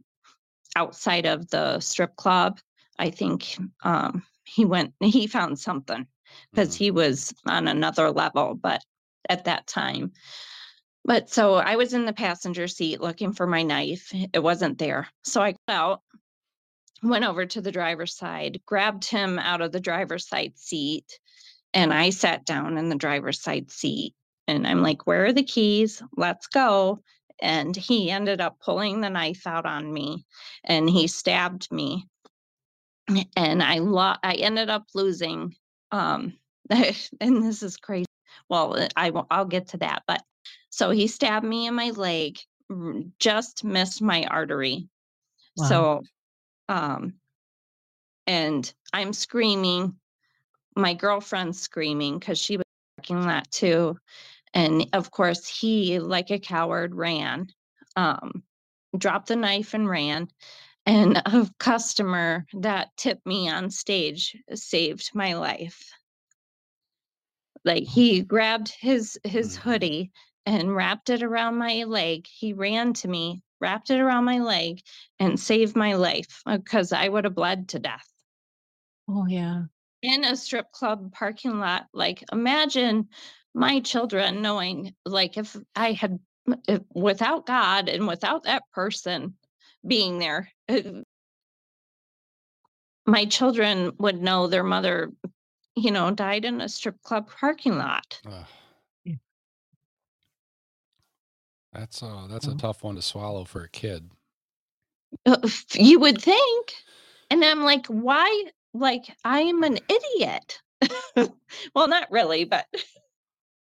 outside of the strip club. I think um he went he found something because mm-hmm. he was on another level, but at that time but so I was in the passenger seat looking for my knife. It wasn't there. So I got out, went over to the driver's side, grabbed him out of the driver's side seat, and I sat down in the driver's side seat. And I'm like, Where are the keys? Let's go. And he ended up pulling the knife out on me and he stabbed me. And I lo- I ended up losing um and this is crazy. Well, I I'll get to that, but so he stabbed me in my leg, just missed my artery. Wow. So, um, and I'm screaming. My girlfriend's screaming because she was parking that too. And of course, he, like a coward, ran, um, dropped the knife and ran. And a customer that tipped me on stage saved my life. Like he grabbed his his mm-hmm. hoodie and wrapped it around my leg. He ran to me, wrapped it around my leg, and saved my life because uh, I would have bled to death. Oh, yeah. In a strip club parking lot. Like, imagine my children knowing, like, if I had, if, without God and without that person being there, uh, my children would know their mother, you know, died in a strip club parking lot. That's a that's a mm-hmm. tough one to swallow for a kid. Uh, you would think. And I'm like, why? Like, I am an idiot. well, not really, but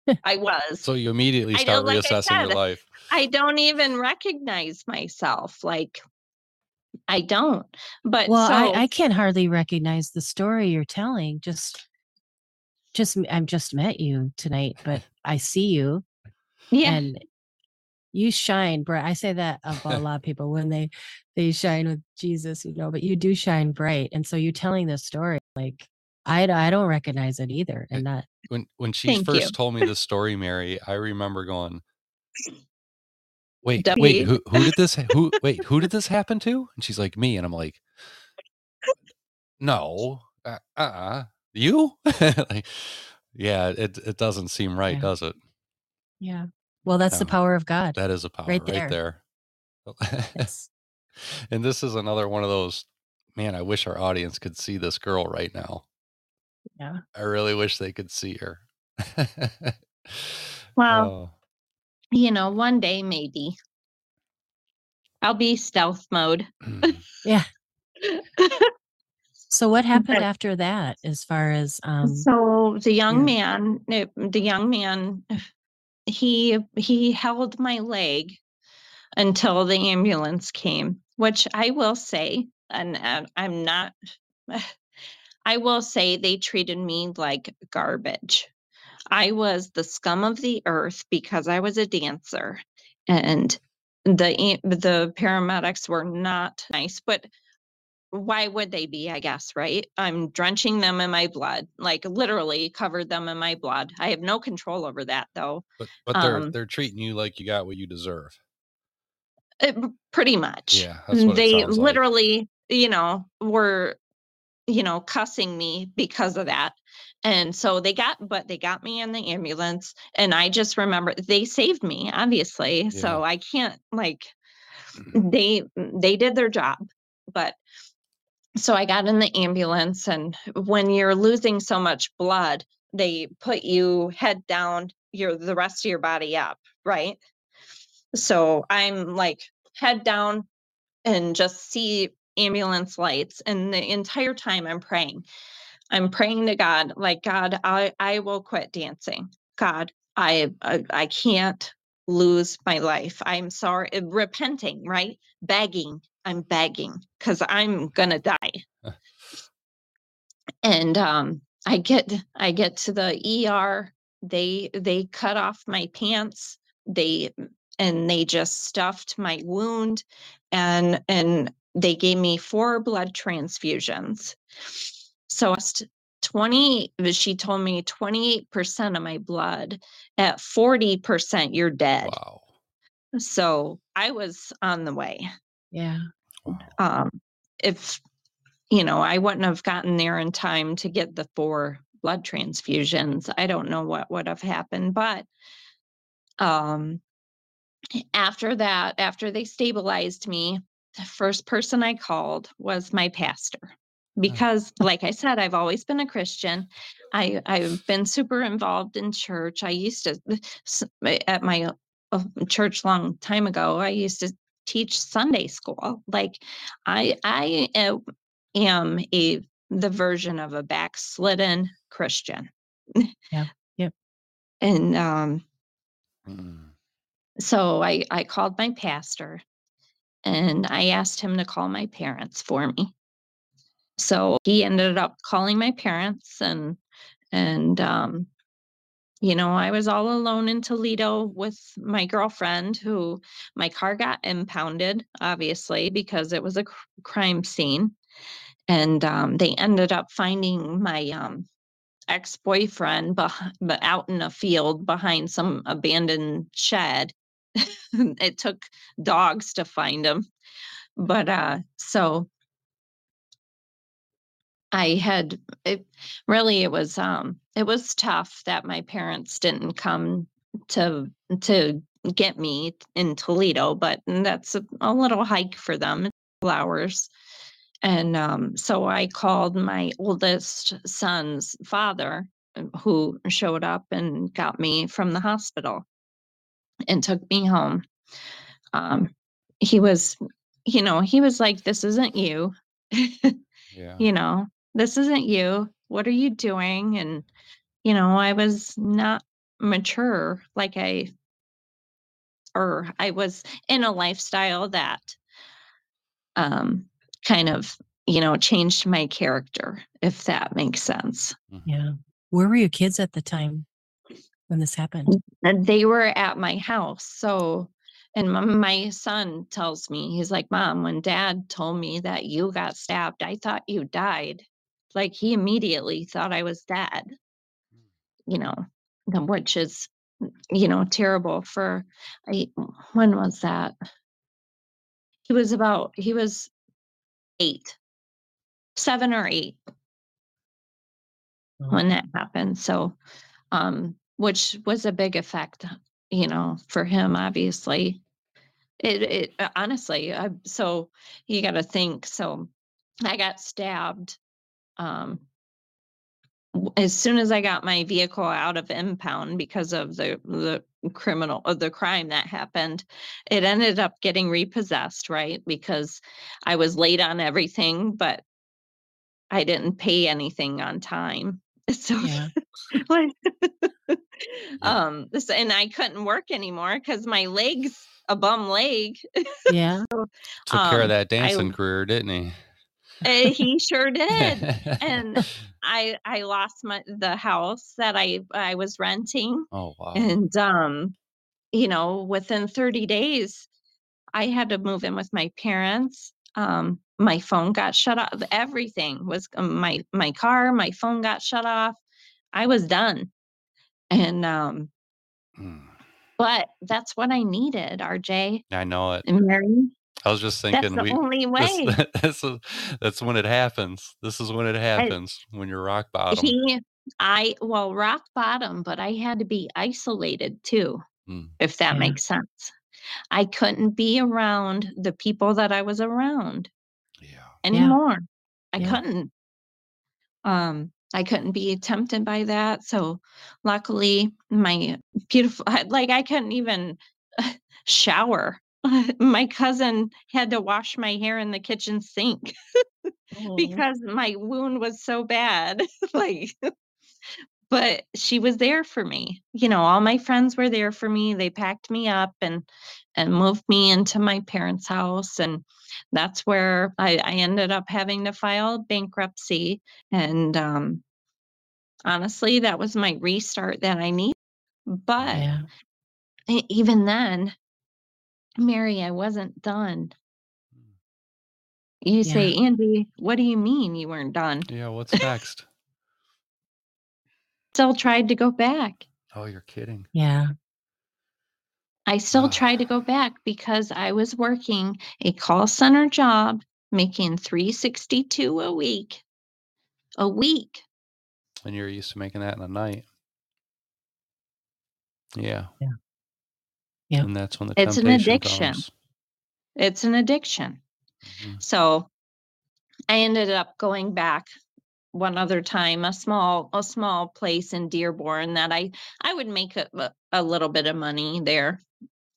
I was. So you immediately I know, start like I reassessing your life. I don't even recognize myself. Like, I don't. But Well, so, I, I can't hardly recognize the story you're telling. Just, just I've just met you tonight, but I see you yeah, and you shine bright. I say that about a lot of people when they they shine with Jesus, you know, but you do shine bright. And so you're telling this story, like I I don't recognize it either, and that When when she Thank first you. told me the story, Mary, I remember going, "Wait, wait, who who did this? Who wait, who did this happen to?" And she's like, "Me," and I'm like, "No, uh, uh you." like, yeah, it it doesn't seem right, Yeah. does it? yeah. Well, that's the power of God. That is a power Right right there. there. It's and this is another one of those. Man, I wish our audience could see this girl right now. yeah. I really wish they could see her. Well, Oh, you know, one day maybe I'll be stealth mode. Yeah. So what happened after that as far as um so the young yeah. man, the young man, he he held my leg until the ambulance came, which I will say, and, I'm not. I will say they treated me like garbage. I was the scum of the earth because I was a dancer, and the the paramedics were not nice. But why would they be? I guess right. I'm drenching them in my blood, like literally covered them in my blood. I have no control over that though. but but they're Um, they're treating you like you got what you deserve. It, pretty much. Yeah, it they sounds like. literally, you know, were, you know, cussing me because of that. And so they got, but they got me in the ambulance. And I just remember they saved me, obviously. So I can't like, they, they did their job. But so I got in the ambulance. And when you're losing so much blood, they put you head down, your, the rest of your body up, right? So I'm like head down and just see ambulance lights. And the entire time I'm praying. I'm praying to God, like, God, I, I will quit dancing. God, I, I I can't lose my life. I'm sorry, uh, repenting, right? Begging. I'm begging because I'm gonna die. and um I get I get to the ER. They they cut off my pants. They and they just stuffed my wound and and they gave me four blood transfusions. So 20 she told me 28% of my blood at 40% you're dead. Wow. So I was on the way yeah. um, if you know i wouldn't have gotten there in time to get the four blood transfusions. I don't know what would have happened but um after that after they stabilized me the first person i called was my pastor. Because like i said i've always been a christian. I i've been super involved in church. I used to at my uh, church long time ago i used to teach sunday school like i i uh, am a the version of a backslidden christian Yeah, yep. and um Mm. so i i called my pastor and i asked him to call my parents for me so he ended up calling my parents and and um you know i was all alone in toledo with my girlfriend who my car got impounded obviously because it was a cr- crime scene. And um, they ended up finding my um, ex-boyfriend beh- but out in a field behind some abandoned shed. It took dogs to find him. But uh so I had it really it was um it was tough that my parents didn't come to to get me in Toledo, but that's a, a little hike for them, it's a couple hours. And um, so I called my oldest son's father, uh, who showed up and got me from the hospital and took me home. Um, he was, you know, he was like, "This isn't you." Yeah. you know, this isn't you. What are you doing? And, you know, I was not mature like I or I was in a lifestyle that um kind of, you know, changed my character, if that makes sense. Yeah. Where were your kids at the time when this happened? And they were at my house. So and my, my son tells me, he's like, Mom, when dad told me that you got stabbed, I thought you died. Like he immediately thought I was dead, you know, which is, you know, terrible for, I, when was that? He was about, he was eight, seven or eight when that happened. So, um, which was a big effect, you know, for him, obviously. It, it uh, honestly, I, so you got to think. So I got stabbed. Um, as soon as I got my vehicle out of impound because of the the criminal of the crime that happened, it ended up getting repossessed, right? Because I was late on everything, but I didn't pay anything on time. So Yeah. like um this and I couldn't work anymore because my legs a bum leg. Yeah. Took care Um, of that I- dancing career, didn't he? Eh, he sure did. and I I lost my the house that I I was renting oh wow. and um you know within 30 days I had to move in with my parents. Um my phone got shut off. Everything was um, my my car, my phone got shut off. I was done. And um Mm, but that's what I needed, RJ I know it. and Mary. I was just thinking, That's the we only way. this, this is, that's when it happens. This is when it happens when you're rock bottom. He, I, well, rock bottom, but I had to be isolated too, Mm. if that Yeah. makes sense. I couldn't be around the people that I was around yeah. anymore. I Yeah. couldn't. Um, I couldn't be tempted by that. So luckily my beautiful like I couldn't even shower. my cousin had to wash my hair in the kitchen sink Oh. because my wound was so bad. like but she was there for me. You know, all my friends were there for me. They packed me up and and moved me into my parents' house and that's where I, I ended up having to file bankruptcy and um honestly that was my restart that I need. But Yeah. even then, Mary, I wasn't done. Mm. You Yeah. say, Andy, what do you mean you weren't done? Yeah. What's next? Still tried to go back. oh, you're kidding. Yeah. I still tried to go back because I was working a call center job, making 362 a week. A week. And you're used to making that in a night. Yeah. Yeah. Yeah. And that's when the It's an addiction. comes. It's an addiction. Mhm. So I ended up going back one other time, a small a small place in Dearborn that I I would make a, a- little bit of money there,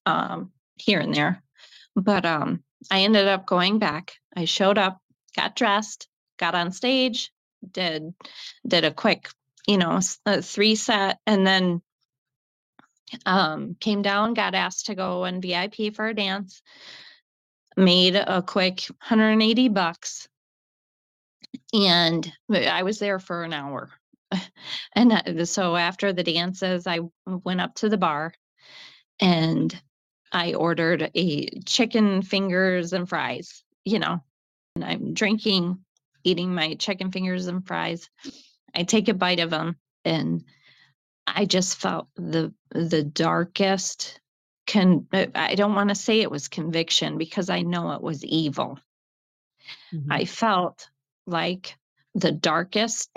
um, here and there. But um, I ended up going back. I showed up, got dressed, got on stage, did did a quick, you know, a three set, and then um, came down, got asked to go and VIP for a dance. Made a quick 180 bucks and I was there for an hour. And uh, so after the dances, I went up to the bar and I ordered a chicken fingers and fries, you know, and I'm drinking, eating my chicken fingers and fries. I take a bite of them and I just felt the the darkest can I don't want to say it was conviction because I know it was evil. Mhm. I felt like the darkest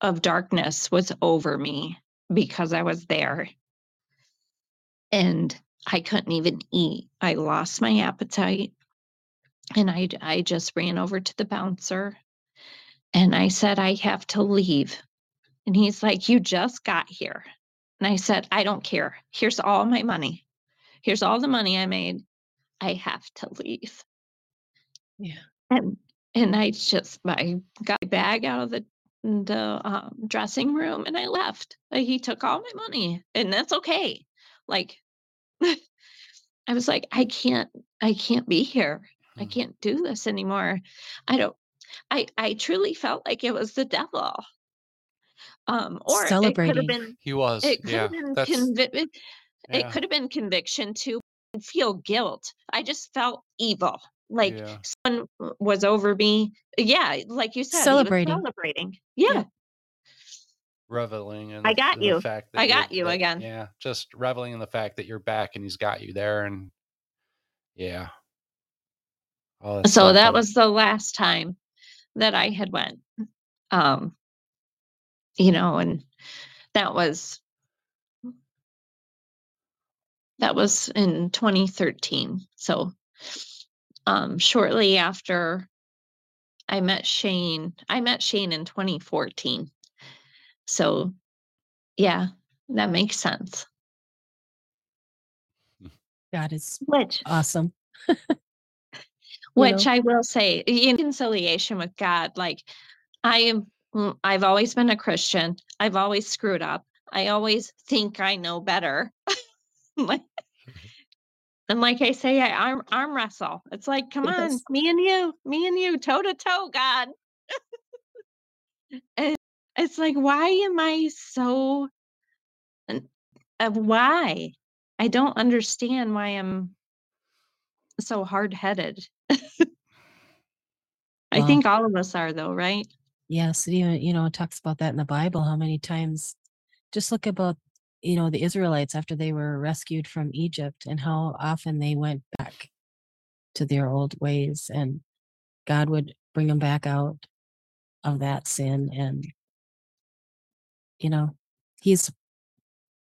of darkness was over me because I was there. And I couldn't even eat. I lost my appetite. And I, I just ran over to the bouncer and I said, I have to leave. And he's like, You just got here. And I said, I don't care. Here's all my money. Here's all the money I made. I have to leave. Yeah. And and I just I got my bag out of the the um, dressing room and I left. Like, he took all my money, and that's okay. Like, I was like, I can't, I can't be here. I Hmm. can't do this anymore. I don't. I I truly felt like it was the devil. Um, or it could have Celebrating. been. He was. It could Yeah. have been That's convi- it, it could have been conviction too. Feel guilt. I just felt evil. Like Yeah. someone was over me. Yeah, like you said, Celebrating. Celebrating. Yeah. Yeah. Reveling in I the, got the you. fact that I you're- got you that- again. Yeah. Just reveling in the fact that you're back and he's got you there and yeah. Oh, so that was the last time that I had went. Um, you know, and that was that was in 2013. So um shortly after I met Shane, I met Shane in 2014. So yeah, that makes sense. God is Which awesome. which know? I will say in conciliation with God, like I am I've always been a Christian. I've always screwed up. I always think I know better. like and like I say, I arm arm wrestle. It's like, come on, me and you, me and you, toe to toe, God. and it's like, why am I so and uh, why? I don't understand why I'm so hard headed. I Well- think all of us are though, right? Yes, even you know it talks about that in the Bible. How many times? Just look about you know the Israelites after they were rescued from Egypt, and how often they went back to their old ways, and God would bring them back out of that sin. And you know, He's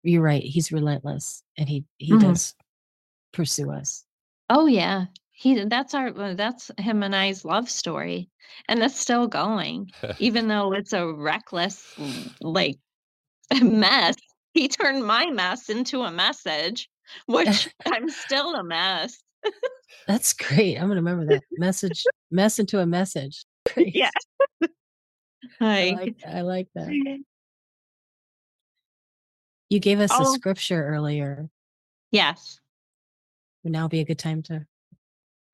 you're right. He's relentless, and he he Mhm. does pursue us. Oh yeah. He that's our uh, that's him and I's love story. And it's still going. Even though it's a reckless like mess. He turned my mess into a message, which I'm still a mess. That's great. I'm gonna remember that message. mess into a message. Great. Yeah. I Like, like I like that. You gave us a Oh. scripture earlier. yes, Would now be a good time to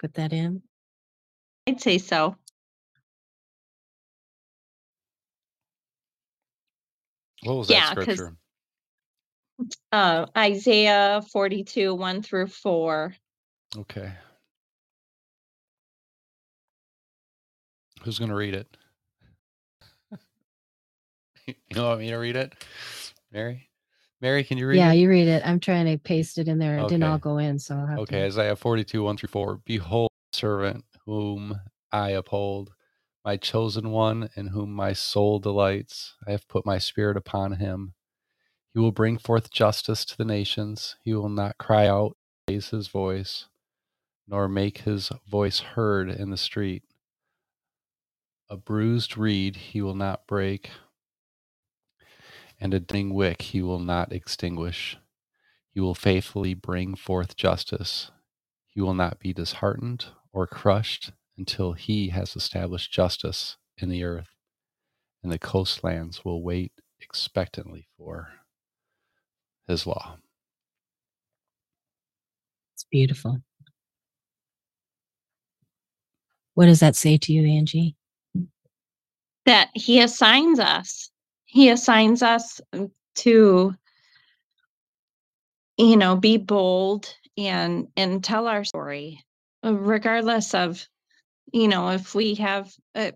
put that in? I'd say so. What was Yeah, that 'cause- scripture? Uh Isaiah 42, 1 through 4. Okay. Who's going to read it? you want me to read it? Mary? Mary, can you read yeah, it? you read it. I'm trying to paste it in there. It didn't all go in, so I'll have Okay, to. Isaiah 42, 1 through 4. Behold, servant whom I uphold, my chosen one in whom my soul delights. I have put my spirit upon him. He will bring forth justice to the nations. He will not cry out, raise his voice, nor make his voice heard in the street. A bruised reed he will not break, and a ding wick he will not extinguish. He will faithfully bring forth justice. He will not be disheartened or crushed until he has established justice in the earth, and the coastlands will wait expectantly for his law. It's beautiful. What does that say to you, Angi? that he assigns us he assigns us mm, to you know be bold and and tell our story uh, regardless of you know if we have uh,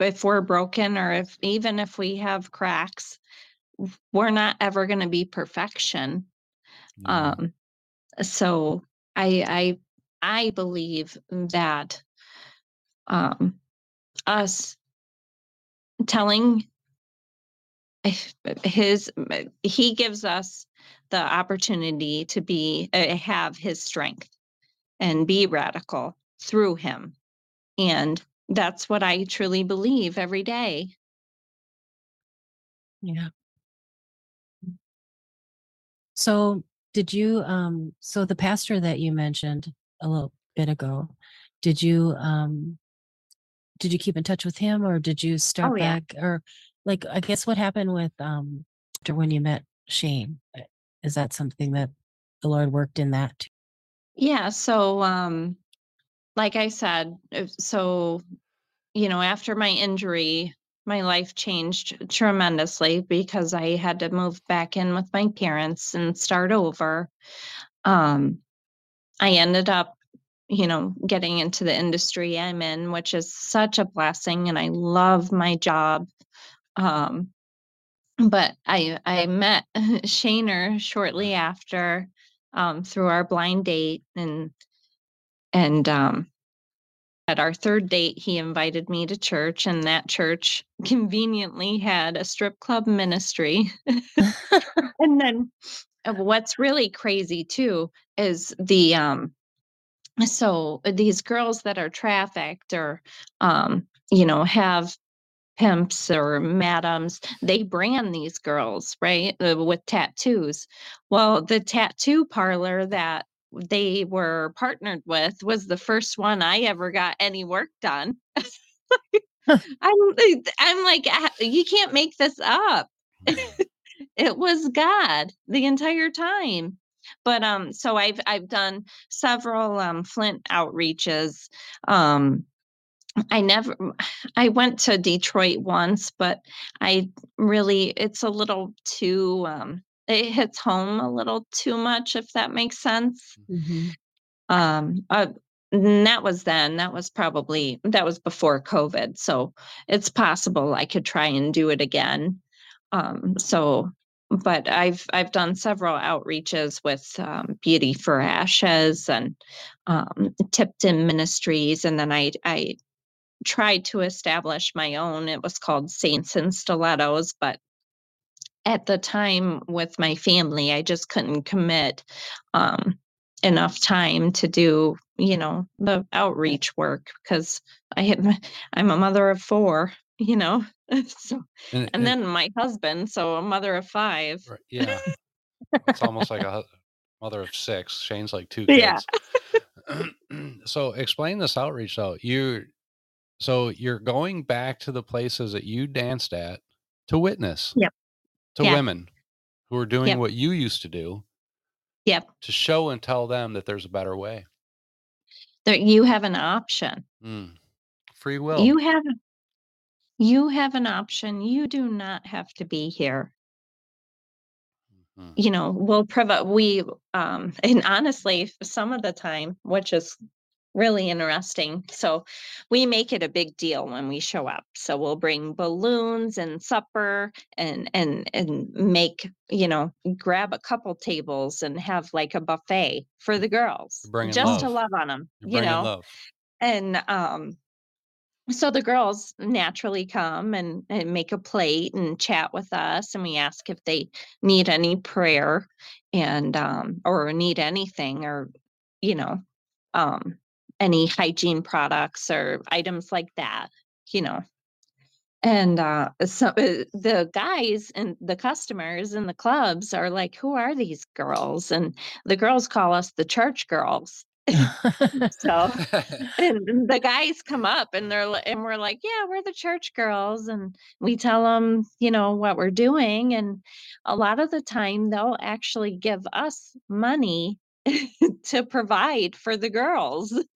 if we're broken or if even if we have cracks we're not ever going to be perfection Yeah. um so i i i believe that um us telling his he gives us the opportunity to be uh, have his strength and be radical through him and that's what i truly believe every day Yeah. So did you um so the pastor that you mentioned a little bit ago, did you um did you keep in touch with him or did you start Oh, yeah. back or like I guess what happened with um after when you met Shane? Uh, Is that something that the Lord worked in that too? Yeah, so um like I said, uh, so you know, after my injury, my life changed tremendously because I had to move back in with my parents and start over. Um I ended up, you know, getting into the industry I'm in, which is such a blessing and I love my job. Um but I I met Shaner shortly after um through our blind date and and um at our third date he invited me to church and that church conveniently had a strip club ministry. And then uh, what's really crazy too is the um so these girls that are trafficked or um you know have pimps or madams they brand these girls right uh, with tattoos well the tattoo parlor that they were partnered with was the first one i ever got any work done i'm i'm like "Ah, you can't make this up it was God the entire time. But um so I've I've done several um Flint outreaches. Um I never I went to Detroit once, but I really it's a little too um it hits home a little too much if that makes sense. Mhm. Um uh, that was then that was probably that was before COVID. So it's possible I could try and do it again. Um, so, but I've I've done several outreaches with um, Beauty for Ashes and um, Tipton Ministries, and then I I tried to establish my own. It was called Saints and Stilettos, but at the time with my family, I just couldn't commit um, enough time to do you know the outreach work because I had I'm a mother of four, you know. so And, and then my husband, so a mother of five. right, yeah, it's almost like a mother of six. Shane's like two kids. Yeah. so explain this outreach though. You so you're going back to the places that you danced at to witness. Yep. To Yeah. women who are doing Yep. what you used to do Yep. to show and tell them that there's a better way. that you have an option. Mm. Free will. You have you have an option. You do not have to be here. Mhm. You know, we'll provide we um and honestly, some of the time, which is really interesting. So we make it a big deal when we show up. So we'll bring balloons and supper and and and make, you know, grab a couple tables and have like a buffet for the girls just to love. love on them, You're you know. love. And um so the girls naturally come and, and make a plate and chat with us and we ask if they need any prayer and um or need anything or you know um any hygiene products or items like that you know. And uh so uh, the guys and the customers in the clubs are like who are these girls? And the girls call us the church girls. So and the guys come up and they're and we're like yeah we're the church girls and we tell them you know what we're doing and a lot of the time they'll actually give us money to provide for the girls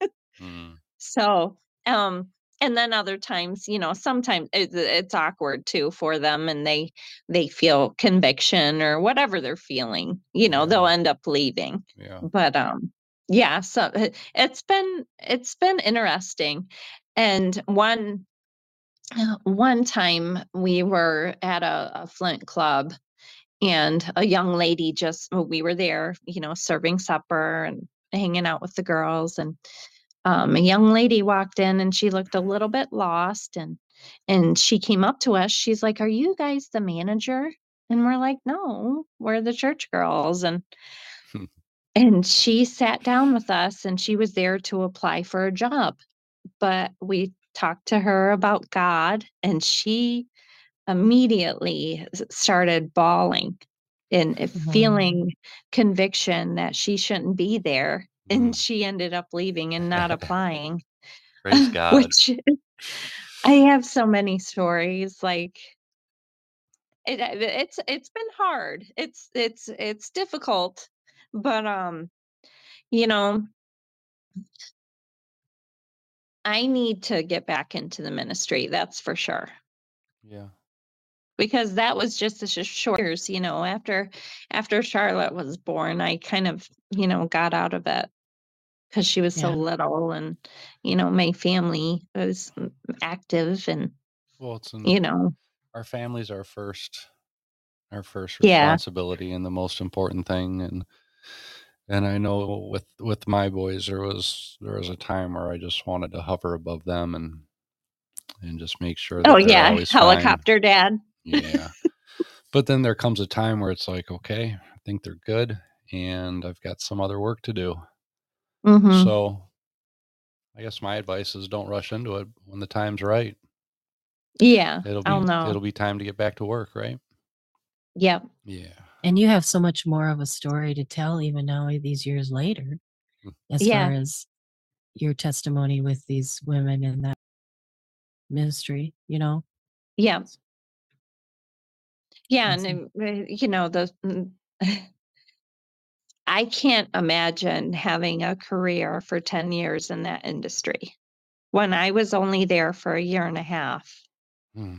Mm. so um and then other times you know sometimes it's, it's awkward too for them and they they feel conviction or whatever they're feeling you know they'll end up leaving Yeah. but um yeah so it- it's been it's been interesting and one one time we were at a, a flint club and a young lady just well, we were there you know serving supper and hanging out with the girls and um, a young lady walked in and she looked a little bit lost and and she came up to us she's like are you guys the manager? And we're like no we're the church girls. And and she sat down with us and she was there to apply for a job but we talked to her about god and she immediately started bawling and uh, Wow. feeling conviction that she shouldn't be there and Mm. she ended up leaving and not applying Praise God. which I have so many stories, like it, uh, it's it's been hard. It's it's it's difficult, but um, you know, I need to get back into the ministry. That's for sure. Yeah. Because that was just a sh- short years, you know, after after Charlotte was born, I kind of, you know, got out of it because she was so little and you know, my family was mm, active and Well, it's in you know, our family's our first our first Yeah. responsibility and the most important thing and and I know with with my boys there was there was a time where I just wanted to hover above them and and just make sure that oh yeah, always fine. helicopter dad. Yeah. but then there comes a time where it's like, okay, I think they're good and I've got some other work to do. hmm So I guess my advice is don't rush into it when the time's right. Yeah. It'll be Oh no. it'll be time to get back to work, right? Yep. Yeah. And you have so much more of a story to tell even now these years later, Mm. as Yeah. far as your testimony with these women in that ministry, you know? Yeah. Yeah, and uh, you know the. mm, I can't imagine having a career for 10 years in that industry when I was only there for a year and a half. Hmm.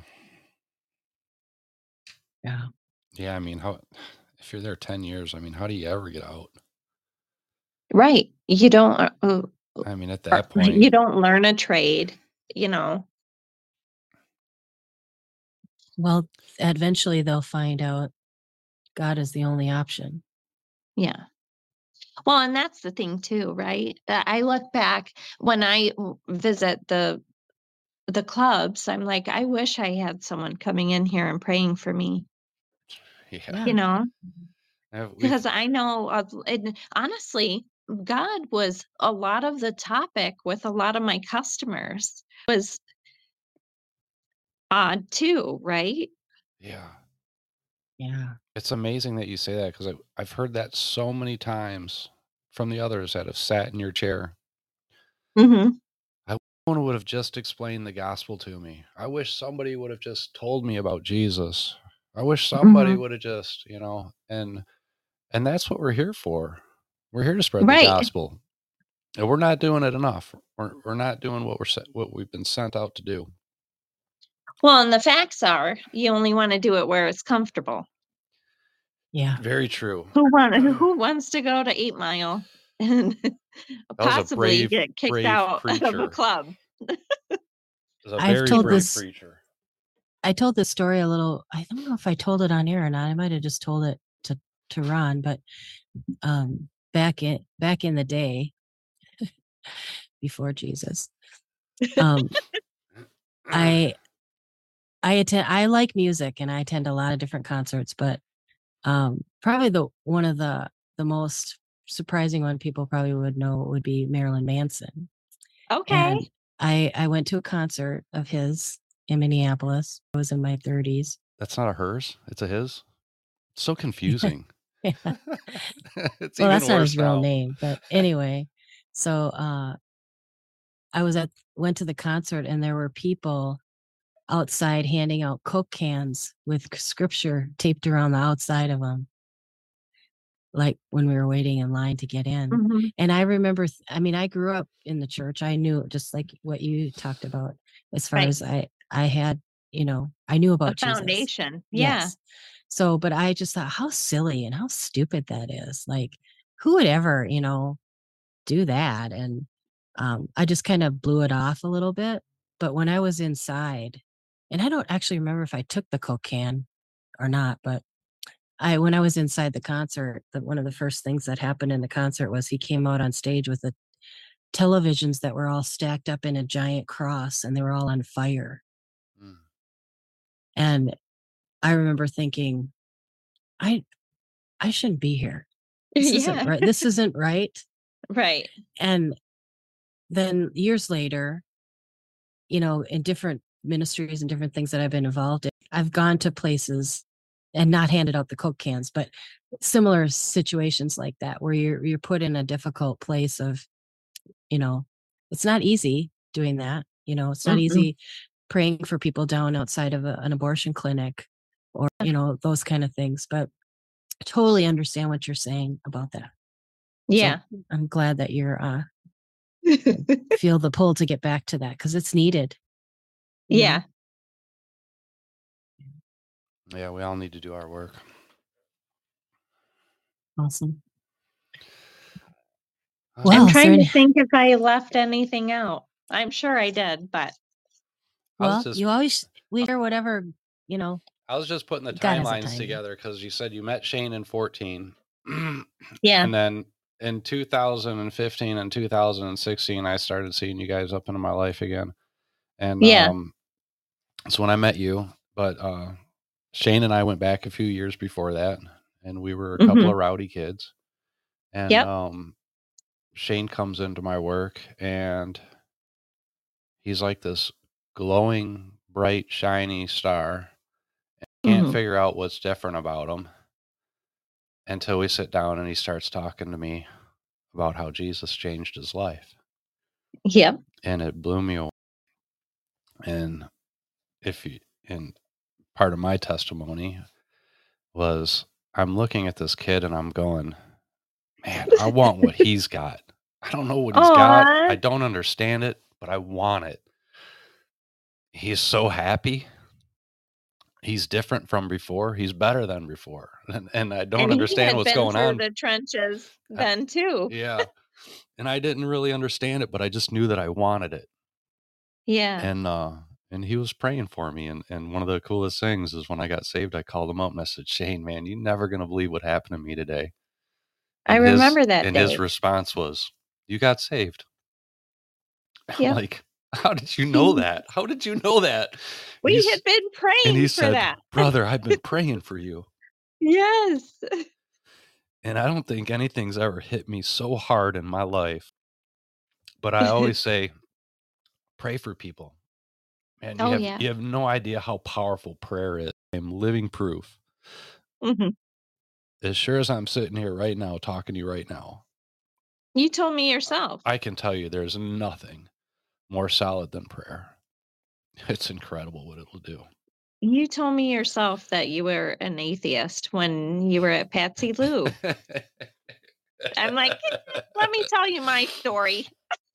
Yeah. Yeah, I mean, how if you're there 10 years, I mean, how do you ever get out? Right. You don't uh, uh, I mean, at that point, you don't learn a trade, you know. Well, eventually they'll find out God is the only option. Yeah. Well, and that's the thing too, right? Uh, I look back when I visit the the clubs, I'm like, I wish I had someone coming in here and praying for me, yeah. You know, Uh, because I know, and honestly, God was a lot of the topic with a lot of my customers was odd too, right? yeah. Yeah. It's amazing that you say that because I've heard that so many times from the others that have sat in your chair. Mm-hmm. I someone would have just explained the gospel to me. I wish somebody would have just told me about Jesus. I wish somebody Mhm. would have just, you know, and and that's what we're here for. We're here to spread Right. the gospel. And we're not doing it enough. We're, we're not doing what we're what we've been sent out to do. Well, and the facts are you only want to do it where it's comfortable. Yeah. Very true. Who want who wants to go to Eight Mile and possibly brave- get kicked brave out of a club? It's a I've told brave this- preacher. I told this story a little. I don't know if I told it on air or not. I might have just told it to to Ron, but um, back in back in the day, before Jesus, um, I I attend. I like music, and I attend a lot of different concerts. But um, probably the one of the the most surprising one people probably would know would be Marilyn Manson. Okay. And I I went to a concert of his in Minneapolis. I was in my 30s. That's not a hers. It's a his. It's so confusing. It's well, that's not his real name, but anyway, so uh, I was at went to the concert and there were people outside handing out Coke cans with scripture taped around the outside of them, like when we were waiting in line to get in. Mhm. And I remember, I mean, I grew up in the church. I knew just like what you talked about, as far Right. as I I had, you know, I knew A about Jesus. foundation. Yeah. Yes. So, but I just thought how silly and how stupid that is. Like, who would ever, you know, do that? And um, I just kind of blew it off a little bit. But when I was inside, and I don't actually remember if I took the can or not, but I when I was inside the concert, the, one of the first things that happened in the concert was he came out on stage with the televisions that were all stacked up in a giant cross and they were all on fire. Mm. And I remember thinking, I I shouldn't be here. This isn't right. This isn't right. Right. And then years later, you know, in different ministries and different things that I've been involved in, I've gone to places and not handed out the Coke cans, but similar situations like that where you're you're put in a difficult place of, you know, it's not easy doing that. You know, it's not Mm-mm. easy praying for people down outside of a, an abortion clinic or, you know, those kind of things. But I totally understand what you're saying about that. So Yeah. I'm glad that you're uh feel the pull to get back to that because it's needed. You know? yeah. Yeah, we all need to do our work. Awesome. Uh, Well, I'm is there trying any- to think if I left anything out. I'm sure I did, but I was Well, just- you always we share whatever, you know, I was just putting the God has a timelines timing. together because you said you met Shane in 14. yeah. And then in 2015 and 2016, I started seeing you guys up into my life again. And Yeah. um, that's when I met you. But uh, Shane and I went back a few years before that, and we were a couple Mhm. of rowdy kids. And Yep. um, Shane comes into my work, and he's like this glowing, bright, shiny star. I can't Mhm. figure out what's different about him until we sit down and he starts talking to me about how Jesus changed his life. Yep. And it blew me away. And if you, and part of my testimony was I'm looking at this kid and I'm going, man, I want what he's got. I don't know what he's got. I don't understand it, but I want it. He's so happy. He's different from before. He's better than before. And, and I don't And understand what's going on. The trenches I- then too. yeah. And I didn't really understand it, but I just knew that I wanted it. Yeah. And uh and he was praying for me. And and one of the coolest things is when I got saved, I called him up and I said, Shane, man, you're never gonna believe what happened to me today. I And his- remember that And day. his response was, You got saved. I'm Yep. like, how did you know that? How did you know that? We he s- had been praying and he for said, that. Brother, I've been praying for you. Yes. And I don't think anything's ever hit me so hard in my life. But I always say, pray for people. Man, you, Oh, have, yeah. you have no idea how powerful prayer is. I'm living proof. hmm As sure as I'm sitting here right now, talking to you right now, You told me yourself. I can tell you there's nothing more solid than prayer. It's incredible what it'll do. You told me yourself that you were an atheist when you were at Patsy Lou. I'm like, Let me tell you my story.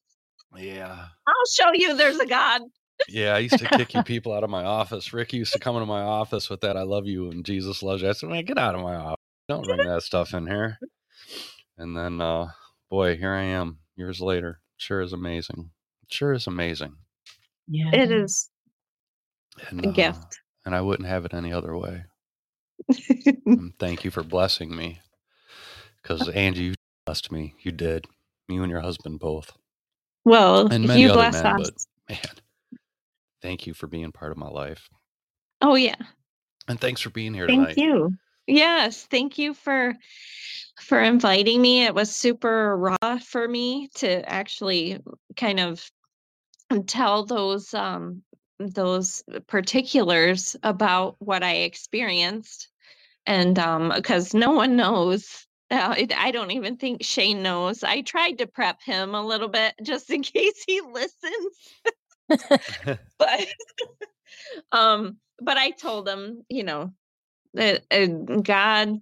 yeah. I'll show you there's a God. Yeah, I used to kick you people out of my office. Ricky used to come into my office with that "I love you" and Jesus loves you. I said, "Man, get out of my office! Don't bring that stuff in here." And then, uh, boy, here I am years later. Sure is amazing. Sure is amazing. Yeah. It is And, a uh, gift. and I wouldn't have it any other way. Thank you for blessing me, because Angi, you blessed me. You did. You and your husband both. well, And many you other bless men, us. but man, thank you for being part of my life. Oh yeah. And thanks for being here tonight. Thank tonight. you. Yes, thank you for for inviting me. It was super raw for me to actually kind of tell those um those particulars about what I experienced. And um because no one knows uh, it, I don't even think Shane knows. I tried to prep him a little bit just in case he listens but um but i told him you know that uh, god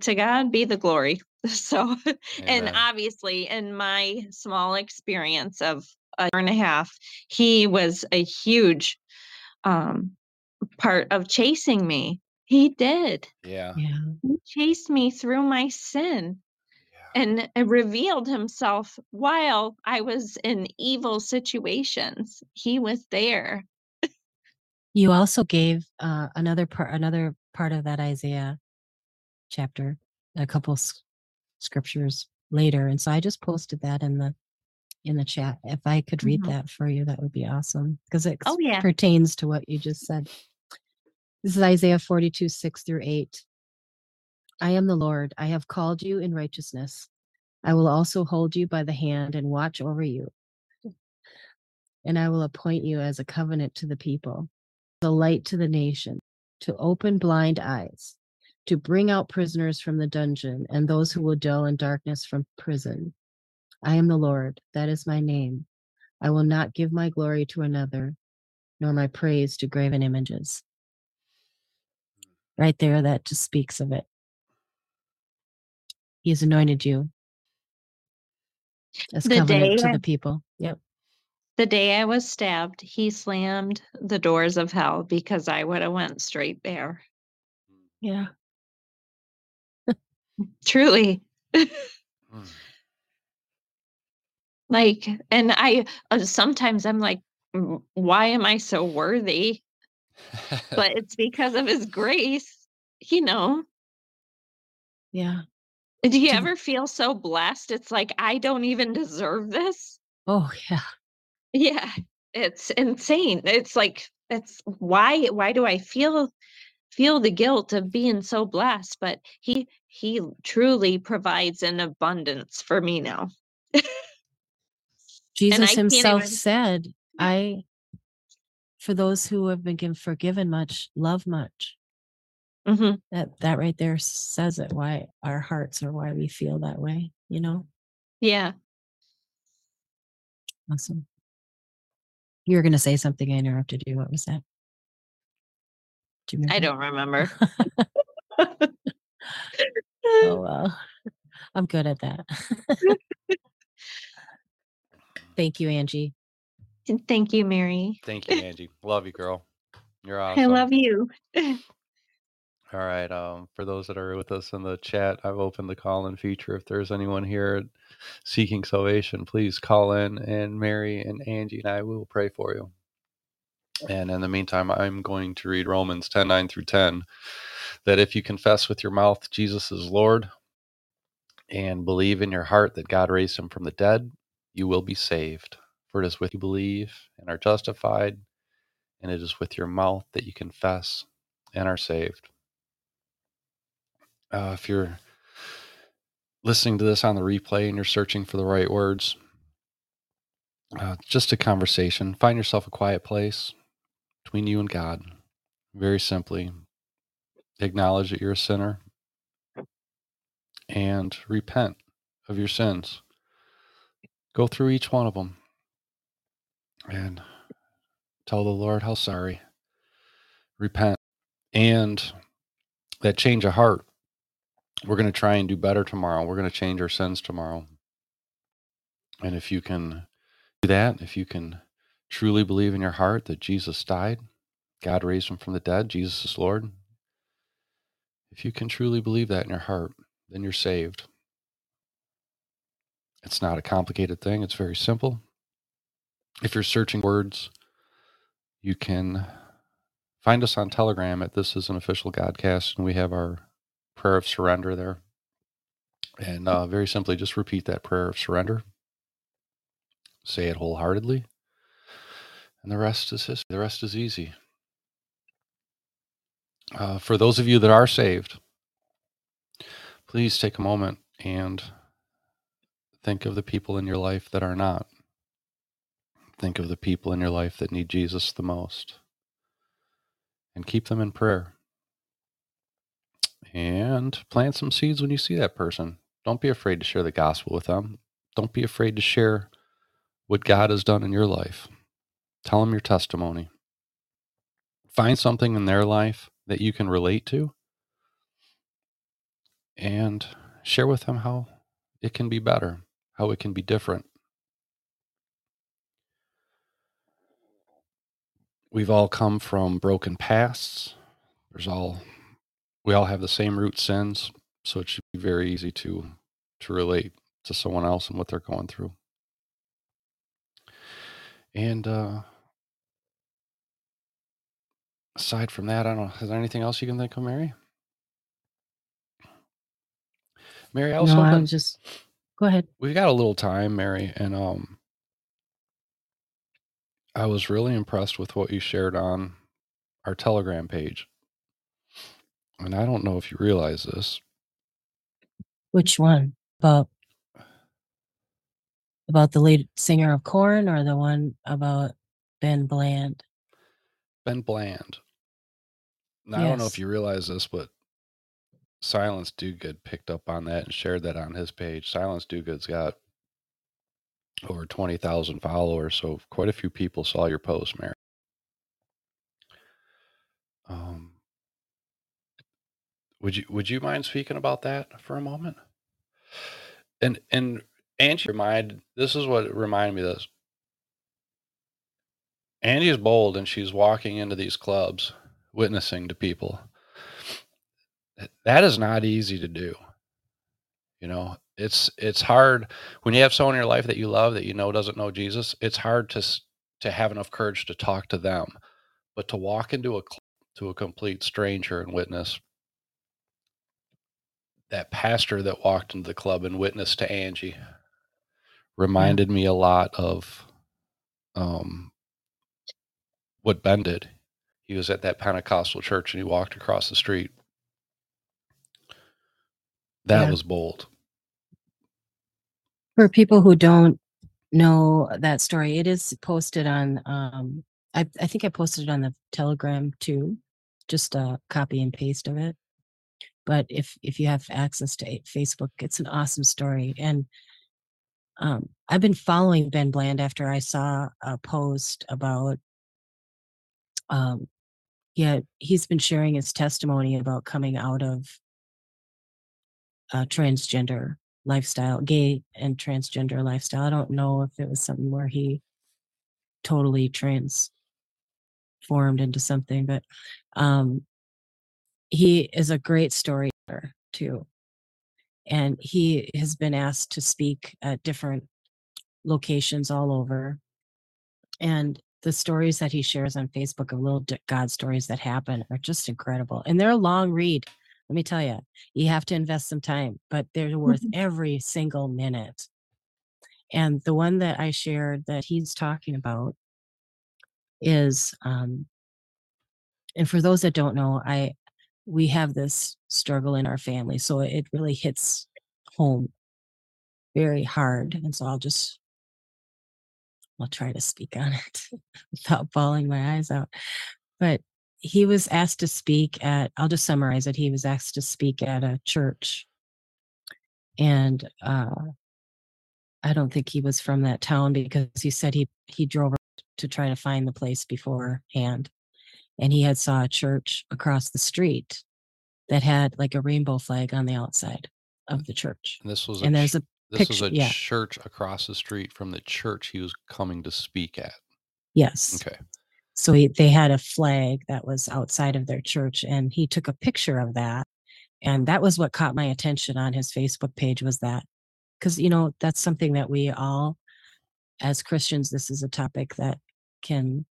to god be the glory so and obviously in my small experience of a year and a half he was a huge um part of chasing me he did yeah. yeah. he chased me through my sin Yeah. And revealed himself while I was in evil situations. He was there. You also gave uh, another part, another part of that Isaiah chapter, a couple s- scriptures later, and so I just posted that in the in the chat. If I could read Mhm. that for you, that would be awesome because it Oh, yeah. pertains to what you just said. This is Isaiah forty-two six through eight. I am the Lord. I have called you in righteousness. I will also hold you by the hand and watch over you. Hmm. And I will appoint you as a covenant to the people, the light to the nation, to open blind eyes, to bring out prisoners from the dungeon and those who will dwell in darkness from prison. I am the Lord. That is my name. I will not give my glory to another, nor my praise to graven images. Hmm. Right there, that just speaks of it. He has anointed you as The covenant to I- the people. Yep. The day I was stabbed, he slammed the doors of hell because I would have went straight there. Yeah. Truly. Mm. Like, and I uh, sometimes I'm like, "Mm, why am I so worthy? But it's because of his grace, you know. Yeah. Do you To- ever feel so blessed? It's like, I don't even deserve this. Oh, yeah. Yeah, it's insane. It's like, it's why, why do I feel feel the guilt of being so blessed? But he he truly provides an abundance for me now. Jesus himself even- said, I, for those who have been given forgiven much, love much. Hmm That, that right there says it, why our hearts are why we feel that way, you know? Yeah. Awesome. You were going to say something. I interrupted you. What was that? Do you I remember? don't remember. oh, well. I'm good at that. Thank you, Angi. And Thank you, Mary. Thank you, Angi. Love you, girl. You're awesome. I love you. All right. Um, for those that are with us in the chat, I've opened the call in feature. If there's anyone here seeking salvation, please call in and Mary and Angi and I will pray for you. And in the meantime, I'm going to read Romans 10 9 through 10 that if you confess with your mouth Jesus is Lord and believe in your heart that God raised him from the dead, you will be saved. For it is with you believe and are justified, and it is with your mouth that you confess and are saved. Uh, if you're listening to this on the replay and you're searching for the right words, uh, just a conversation. Find yourself a quiet place between you and God. Very simply, acknowledge that you're a sinner and repent of your sins. Go through each one of them and tell the Lord how sorry. Repent. And that change of heart. We're going to try and do better tomorrow. We're going to change our sins tomorrow. And if you can do that, if you can truly believe in your heart that Jesus died, God raised him from the dead, Jesus is Lord, if you can truly believe that in your heart, then you're saved. It's not a complicated thing, it's very simple. If you're searching words, you can find us on Telegram at This Is an Official Godcast, and we have our prayer of surrender there. And uh, very simply, just repeat that prayer of surrender. Say it wholeheartedly. And the rest is history. The rest is easy. Uh, for those of you that are saved, please take a moment and think of the people in your life that are not. Think of the people in your life that need Jesus the most. And keep them in prayer. And plant some seeds when you see that person. Don't be afraid to share the gospel with them. Don't be afraid to share what God has done in your life. Tell them your testimony. Find something in their life that you can relate to and share with them how it can be better, how it can be different. We've all come from broken pasts. There's all we all have the same root sins, so it should be very easy to to relate to someone else and what they're going through. And uh aside from that, I don't know. Is there anything else you can think of, Mary? Mary, I was no, hoping I was just, go ahead. we've got a little time, Mary, and um I was really impressed with what you shared on our Telegram page. And I don't know if you realize this. Which one? About about the lead singer of Korn or the one about Ben Bland? Ben Bland. Now, I don't know if you realize this, but Silence Dogood picked up on that and shared that on his page. Silence Dogood's got over 20,000 followers. So quite a few people saw your post, Mary. Would you would you mind speaking about that for a moment? And and Angi remind this is what reminded me of this. Angi is bold and she's walking into these clubs, witnessing to people. That is not easy to do. You know, it's it's hard when you have someone in your life that you love that you know doesn't know Jesus. It's hard to to have enough courage to talk to them, but to walk into a to a complete stranger and witness that pastor that walked into the club and witnessed to Angi reminded me a lot of um, what Ben did. He was at that Pentecostal church and he walked across the street. That Yeah. was bold. For people who don't know that story, it is posted on um I I think I posted it on the Telegram too. Just a copy and paste of it. But if if you have access to Facebook, it's an awesome story. And um I've been following Ben Bland after I saw a post about um yeah, he's been sharing his testimony about coming out of transgender lifestyle, gay and transgender lifestyle. I don't know if it was something where he totally transformed into something, but um he is a great storyteller too. And he has been asked to speak at different locations all over. And the stories that he shares on Facebook of little God stories that happen are just incredible. And they're a long read. Let me tell you, you have to invest some time, but they're worth every single minute. And the one that I shared that he's talking about is, um, and for those that don't know, I we have this struggle in our family, so it really hits home very hard. And so I'll just I'll try to speak on it without bawling my eyes out. But he was asked to speak at I'll just summarize it. He was asked to speak at a church. And uh I don't think he was from that town because he said he he drove to try to find the place beforehand. And he had saw a church across the street that had like a rainbow flag on the outside of the church. And this was a And there's a this was picture- a yeah. church across the street from the church he was coming to speak at. yes. Okay. So he, they had a flag that was outside of their church, and he took a picture of that, and that was what caught my attention on his Facebook page. Was that because you know that's something that we all, as Christians, this is a topic that can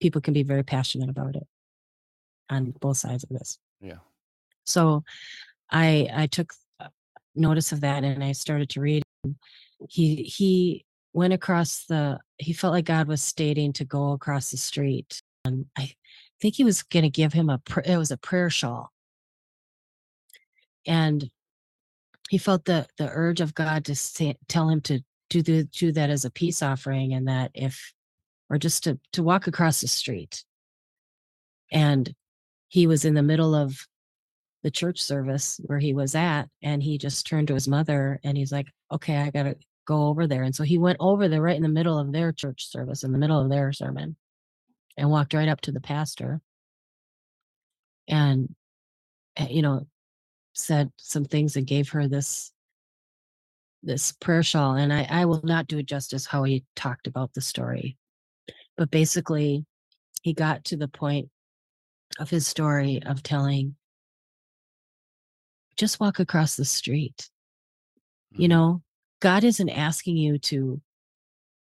people can be very passionate about it on both sides of this. Yeah. So I I took uh, notice of that and I started to read. He he went across the he felt like God was stating to go across the street. And I think he was going to give him a it was a prayer shawl. And he felt the the urge of God to say, tell him to do the do that as a peace offering and that if or just to to walk across the street. And he was in the middle of the church service where he was at and he just turned to his mother and he's like okay i gotta go over there. And so he went over there right in the middle of their church service in the middle of their sermon and walked right up to the pastor and uh, you know said some things and gave her this this prayer shawl. And i i will not do it justice how he talked about the story but basically he got to the point of his story of telling just walk across the street you Mhm. know god isn't asking you to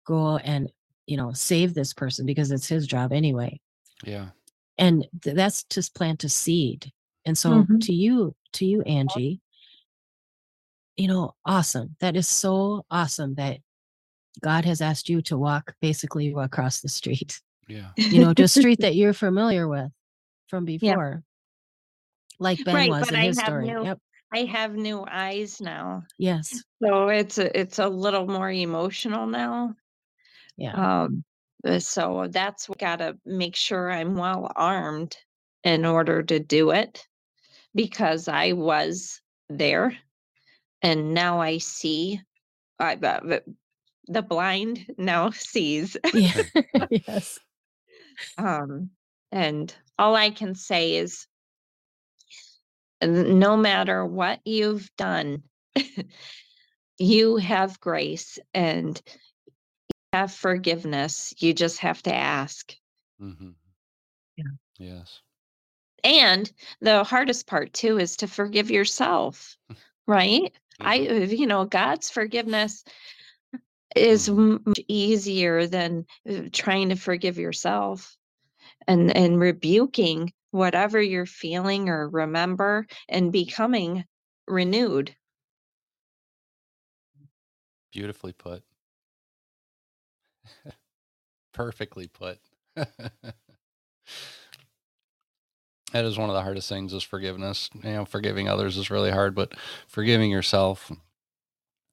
go and you know save this person because it's his job anyway Yeah. and th- that's to plant a seed and so Mhm. to you to you angi you know awesome that is so awesome that god has asked you to walk basically across the street Yeah. you know to a street that you're familiar with from before like ben Right, was but in I his have story no- yep I have new eyes now. yes So it's a, it's a little more emotional now. yeah Um, uh, so that's got to make sure I'm well armed in order to do it because I was there and now I see I, the, blind now sees. Yeah. yes. Um, and all I can say is no matter what you've done, you have grace and you have forgiveness. You just have to ask. hmm Yeah. Yes. And the hardest part too is to forgive yourself, right? I, Mhm. uh, you know, God's forgiveness is Mhm. much easier than uh, trying to forgive yourself and and rebuking whatever you're feeling or remember and becoming renewed. Beautifully put. Perfectly put. that is one of the hardest things is forgiveness. You know, forgiving others is really hard, but forgiving yourself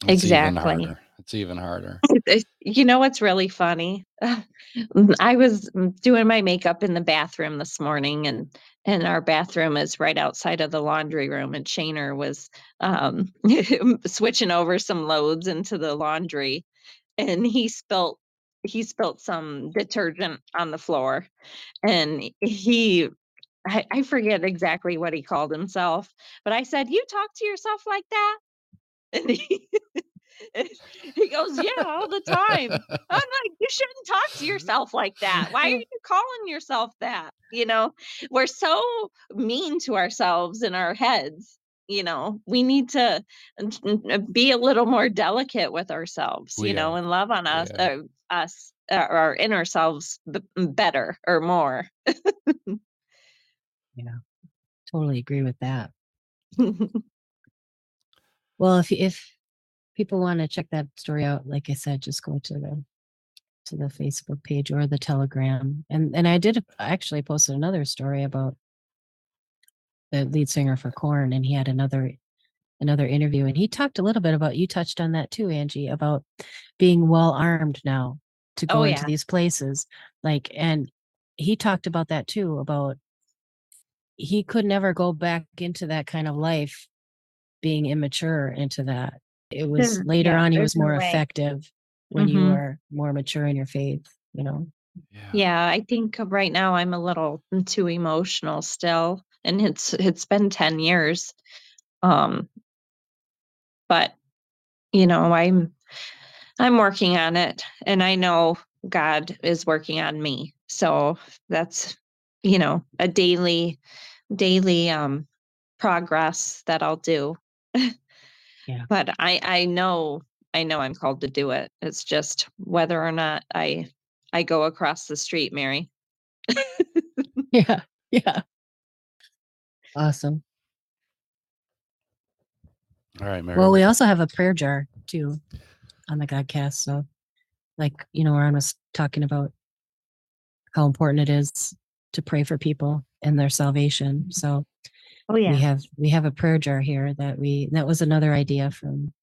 Exactly. It's even harder. You know what's really funny? I was mm, doing my makeup in the bathroom this morning and and our bathroom is right outside of the laundry room and Shaner was um switching over some loads into the laundry and he spilt he spilt some detergent on the floor and he I, forget exactly what he called himself, but I said, You talk to yourself like that? And he goes, Yeah, all the time. I'm like, You shouldn't talk to yourself like that. Why are you calling yourself that? You know, we're so mean to ourselves in our heads. You know, we need to be a little more delicate with ourselves, We you know, are. and love on us, Yeah. uh, us, uh, our inner selves b- better or more. Yeah. Totally agree with that. Well, if if people want to check that story out, like I said, just go to the to the Facebook page or the Telegram. And and I did actually posted another story about the lead singer for Korn, and he had another another interview, and he talked a little bit about you touched on that too, Angi, about being well armed now to oh, go Oh, into these places. Like, and he talked about that too, about he could never go back into that kind of life being immature into that. It was later yeah, on he there's was more no effective when you Mhm. are more mature in your faith, you know. Yeah. Yeah, I think right now I'm a little too emotional still, and it's it's been 10 years. Um, but you know, I'm I'm working on it, and I know God is working on me. So that's you know a daily daily um progress that I'll do. Yeah. But I I know I know I'm called to do it. It's just whether or not I I go across the street, Mary. Yeah. Yeah. Awesome. All right, Mary. Well, we also have a prayer jar too on the Godcast. So, like, you know, Ron was talking about how important it is to pray for people and their salvation. So Oh yeah. we have we have a prayer jar here that we that was another idea from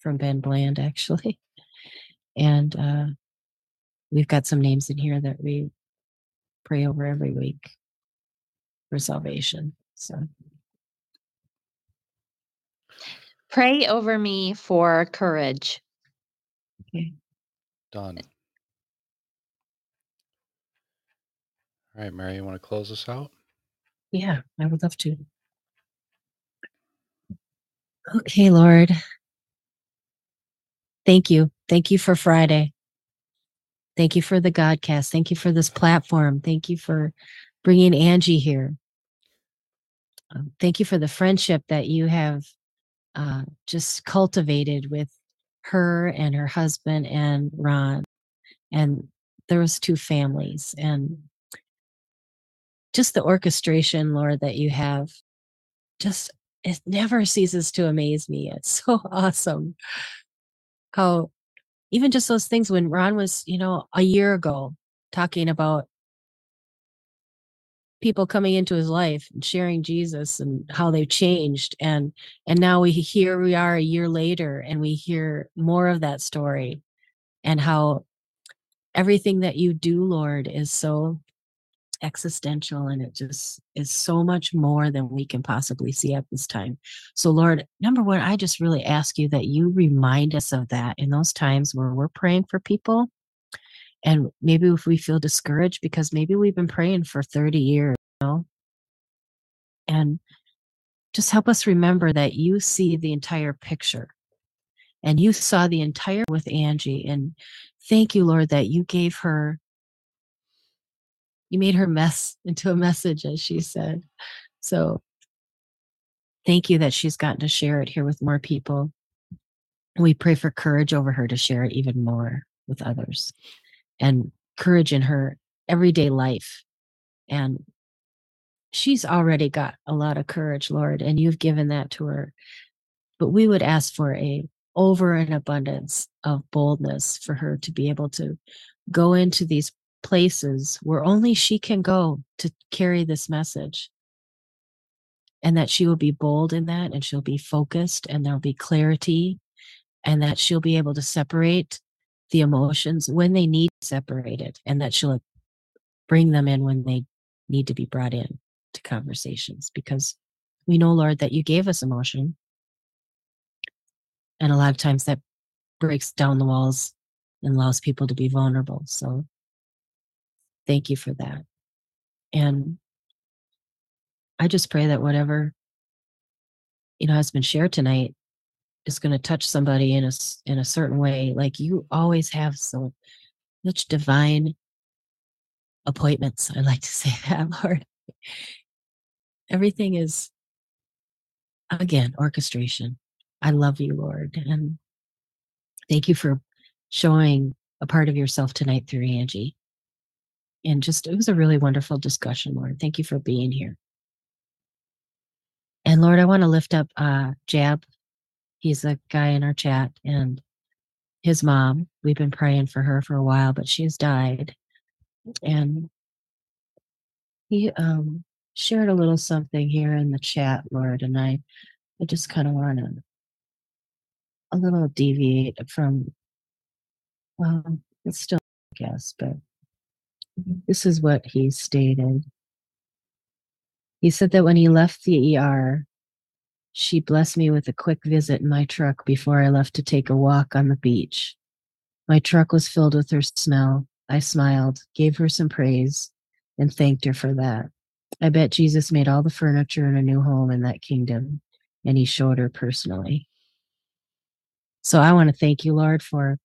from Ben Bland actually. And uh we've got some names in here that we pray over every week for salvation. So Pray over me for courage. okay. Done. All right, Mary, you want to close us out? Yeah, I would love to. Okay, Lord. Thank you. Thank you for Friday. Thank you for the Godcast. Thank you for this platform. Thank you for bringing Angi here. Um, thank you for the friendship that you have uh, just cultivated with her and her husband and Ron and those two families and just the orchestration, Lord, that you have. Just it never ceases to amaze me. It's so awesome how even just those things when Ron was, you know, a year ago talking about people coming into his life and sharing Jesus and how they've changed and and now we here we are a year later and we hear more of that story and how everything that you do Lord is so existential and it just is so much more than we can possibly see at this time. So, Lord, number one, I just really ask you that you remind us of that in those times where we're praying for people. And maybe if we feel discouraged because maybe we've been praying for 30 years, you know, and just help us remember that you see the entire picture and you saw the entire with Angi. And thank you, Lord, that you gave her you made her mess into a message, as she said. So thank you that she's gotten to share it here with more people. We pray for courage over her to share it even more with others and courage in her everyday life. And she's already got a lot of courage, Lord, and you've given that to her. But we would ask for a over an abundance of boldness for her to be able to go into these places where only she can go to carry this message. And that she will be bold in that and she'll be focused and there'll be clarity and that she'll be able to separate the emotions when they need separated and that she'll bring them in when they need to be brought in to conversations because we know, Lord, that you gave us emotion. And a lot of times that breaks down the walls and allows people to be vulnerable. So Thank you for that. And I just pray that whatever you know has been shared tonight is going to touch somebody in a in a certain way. Like you always have so much divine appointments i like to say that lord. Everything is again orchestration. I love you lord and thank you for showing a part of yourself tonight through angi and just it was a really wonderful discussion, Lord. Thank you for being here. And Lord, I want to lift up uh Jab. He's a guy in our chat and his mom. We've been praying for her for a while, but she's died. And he um shared a little something here in the chat, Lord, and I I just kind of want to a little deviate from well, it's still I guess, but this is what he stated. He said that when he left the ER, she blessed me with a quick visit in my truck before I left to take a walk on the beach. My truck was filled with her smell. I smiled, gave her some praise, and thanked her for that. I bet Jesus made all the furniture in a new home in that kingdom, and he showed her personally. So I want to thank you, Lord, for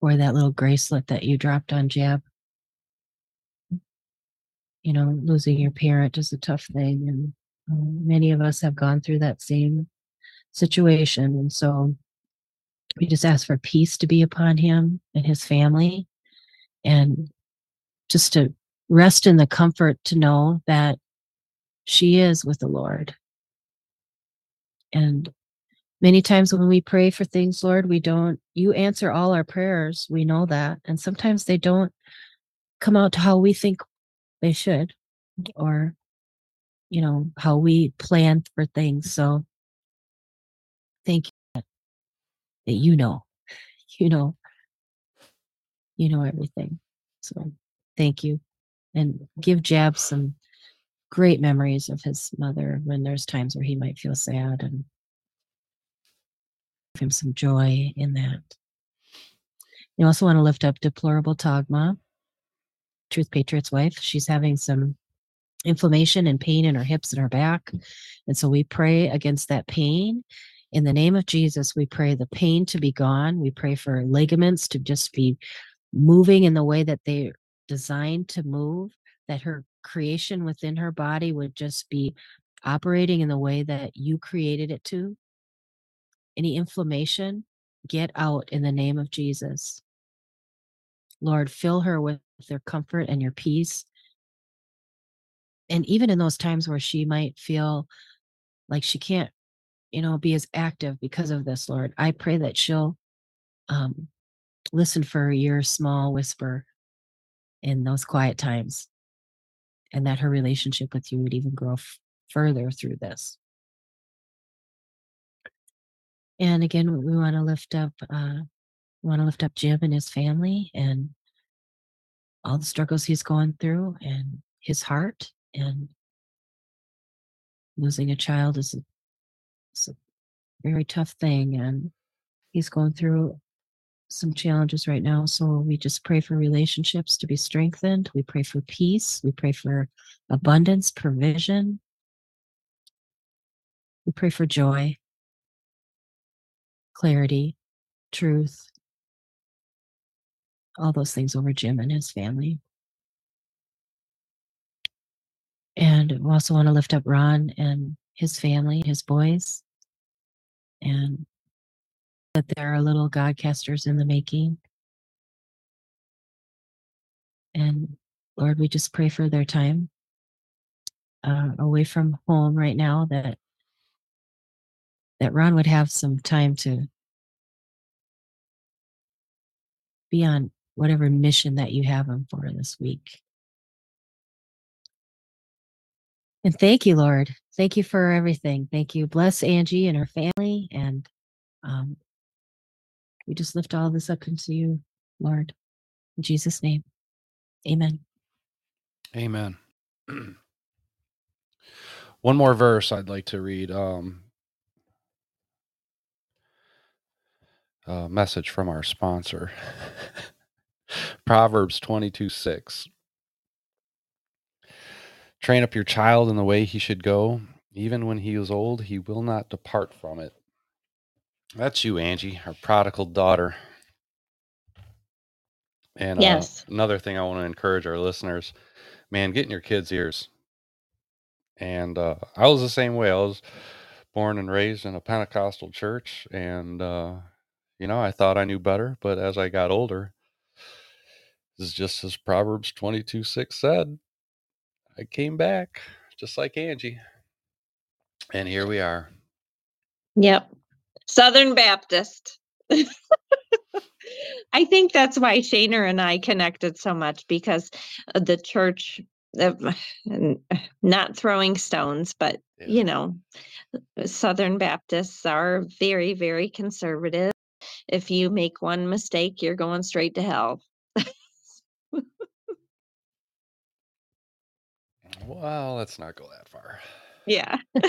for that little bracelet that you dropped on Jab. You know, losing your parent is a tough thing, and um, many of us have gone through that same situation. And so we just ask for peace to be upon him and his family, and just to rest in the comfort to know that she is with the Lord. And Many times when we pray for things, Lord, we don't, you answer all our prayers. We know that. And sometimes they don't come out to how we think they should or, you know, how we plan for things. So thank you that, that you know, you know, you know everything. So thank you. And give Jab some great memories of his mother when there's times where he might feel sad and him some joy in that. You also want to lift up deplorable Tagma, Truth Patriot's wife. She's having some inflammation and pain in her hips and her back. And so we pray against that pain. In the name of Jesus, we pray the pain to be gone. We pray for ligaments to just be moving in the way that they're designed to move, that her creation within her body would just be operating in the way that you created it to any inflammation, get out in the name of Jesus. Lord, fill her with your comfort and your peace. And even in those times where she might feel like she can't, you know, be as active because of this, Lord, I pray that she'll um, listen for your small whisper in those quiet times and that her relationship with you would even grow f- further through this. And again, we want to lift up, uh, want to lift up Jim and his family and all the struggles he's going through and his heart and losing a child is a, is a very tough thing and he's going through some challenges right now so we just pray for relationships to be strengthened. We pray for peace. We pray for abundance provision. We pray for joy clarity truth. All those things over jim and his family. And we also want to lift up ron and his family his boys. And that there are little godcasters in the making. And Lord, we just pray for their time uh, away from home right now that that Ron would have some time to be on whatever mission that you have him for this week. And thank you, Lord. Thank you for everything. Thank you. Bless Angi and her family. And um, we just lift all this up into you, Lord. In Jesus' name. Amen. Amen. One more verse I'd like to read. Um, a message from our sponsor Proverbs 22 6. Train up your child in the way he should go. Even when he is old, he will not depart from it. That's you, Angi, our prodigal daughter. And Yes. uh, another thing I want to encourage our listeners, man, get in your kids' ears. And uh, I was the same way. I was born and raised in a Pentecostal church, and uh, you know, I thought I knew better. But as I got older, this is just as Proverbs twenty-two six said. I came back just like Angi, and here we are. Yep. Southern Baptist. I think that's why Shaner and I connected so much because uh, the church, uh, not throwing stones, but Yeah. you know, Southern Baptists are very, very conservative. If you make one mistake, you're going straight to hell. Well, let's not go that far. Yeah.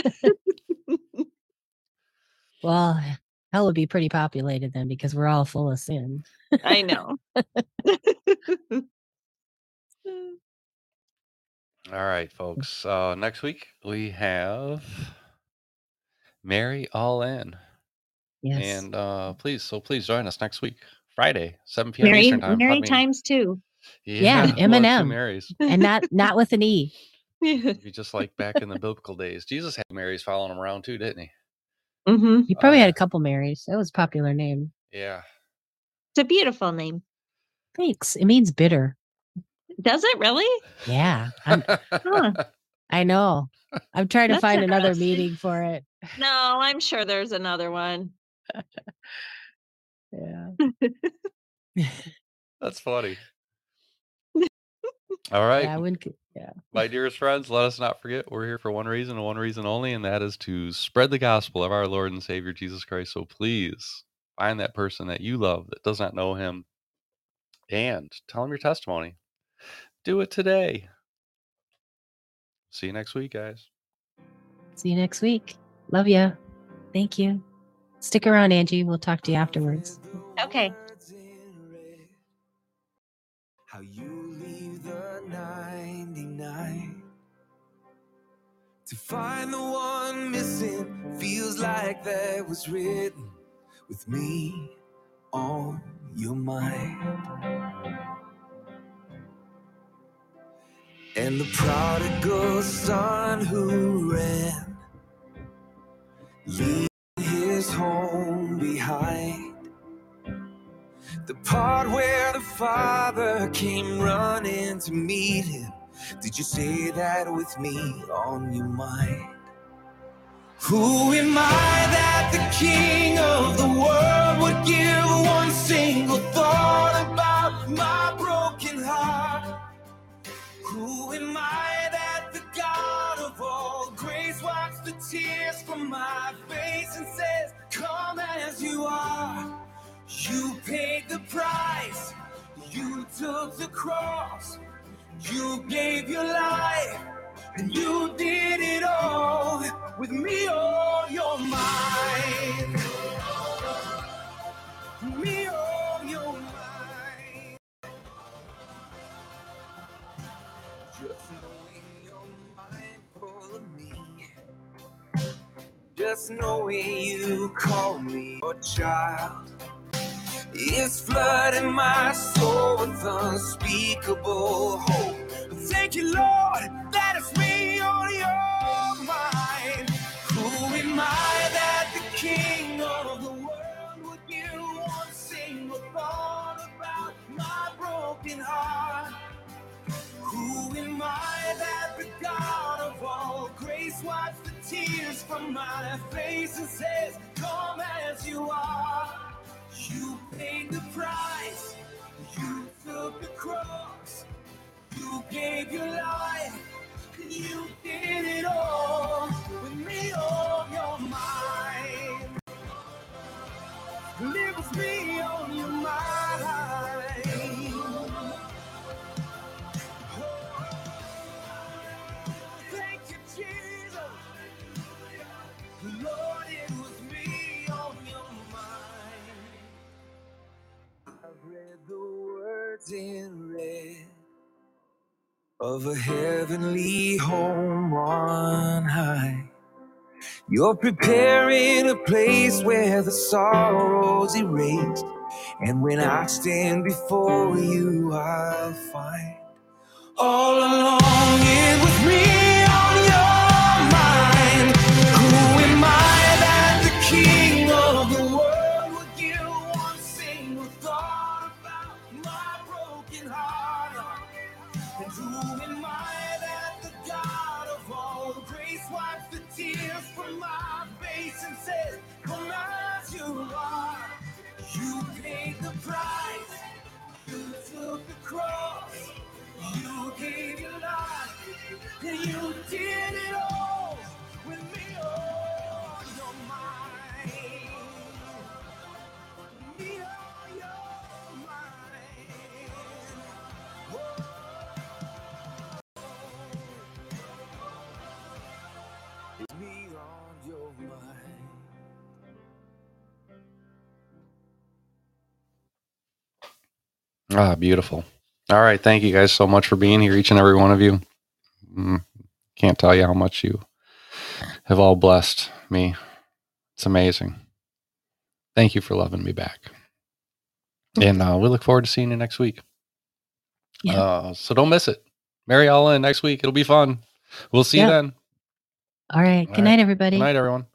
Well, hell would be pretty populated then because we're all full of sin. I know. All right, folks. Uh, next week we have Mary All In, Yes. and uh, please, so please join us next week, Friday, seven p.m. Mary, Eastern time. Mary times two. Yeah, we'll M&M. Marys. and not not with an E. It'd be just like back in the biblical days. Jesus had Marys following him around too, didn't he? Mm-hmm. He probably Uh, had a couple Marys. That was a popular name. Yeah. It's a beautiful name. Thanks. It means bitter. Does it really? Yeah. I'm, I know. I'm trying to That's find another meaning for it. No, I'm sure there's another one. Yeah. That's funny. All right. Yeah, I wouldn't. c- Yeah. My dearest friends, let us not forget we're here for one reason and one reason only, and that is to spread the gospel of our Lord and Savior Jesus Christ. So please find that person that you love that does not know him and tell them your testimony. Do it today. See you next week, guys. See you next week. Love ya. Thank you. Stick around, Angi. We'll talk to you afterwards. Okay. How you leave the 99 to find the one missing feels like that was written with me on your mind. And the prodigal son who ran, leaving his home behind. The part where the father came running to meet him. Did you say that with me on your mind? Who am I that the king of the world would give one single thought about my broken heart? Who am I that the God of all grace wipes the tears from my face took the cross, you gave your life, and you did it all. With me on your mind. Me on your mind. Just knowing your mind full me. Just knowing you call me your child is flooding my soul with unspeakable hope. Thank you, Lord, that it's me on your mind. Who am I that the King of the world would give one single thought about my broken heart? Who am I that the God of all grace wipes the tears from my face and says, Come as you are? You paid the price, you took the cross, you gave your life, you did it all with me on your mind. Live with me on your mind. In red of a heavenly home on high. You're preparing a place where the sorrows erased. And when I stand before you, I'll find all along it was me Ah, beautiful. All right. Thank you guys so much for being here, each and every one of you. Mm, can't tell you how much you have all blessed me. It's amazing. Thank you for loving me back. And uh, we look forward to seeing you next week. Yeah. Uh, so don't miss it. Mary All In next week. It'll be fun. We'll see Yeah. you then. All right. All Good right. night, everybody. Good night, everyone.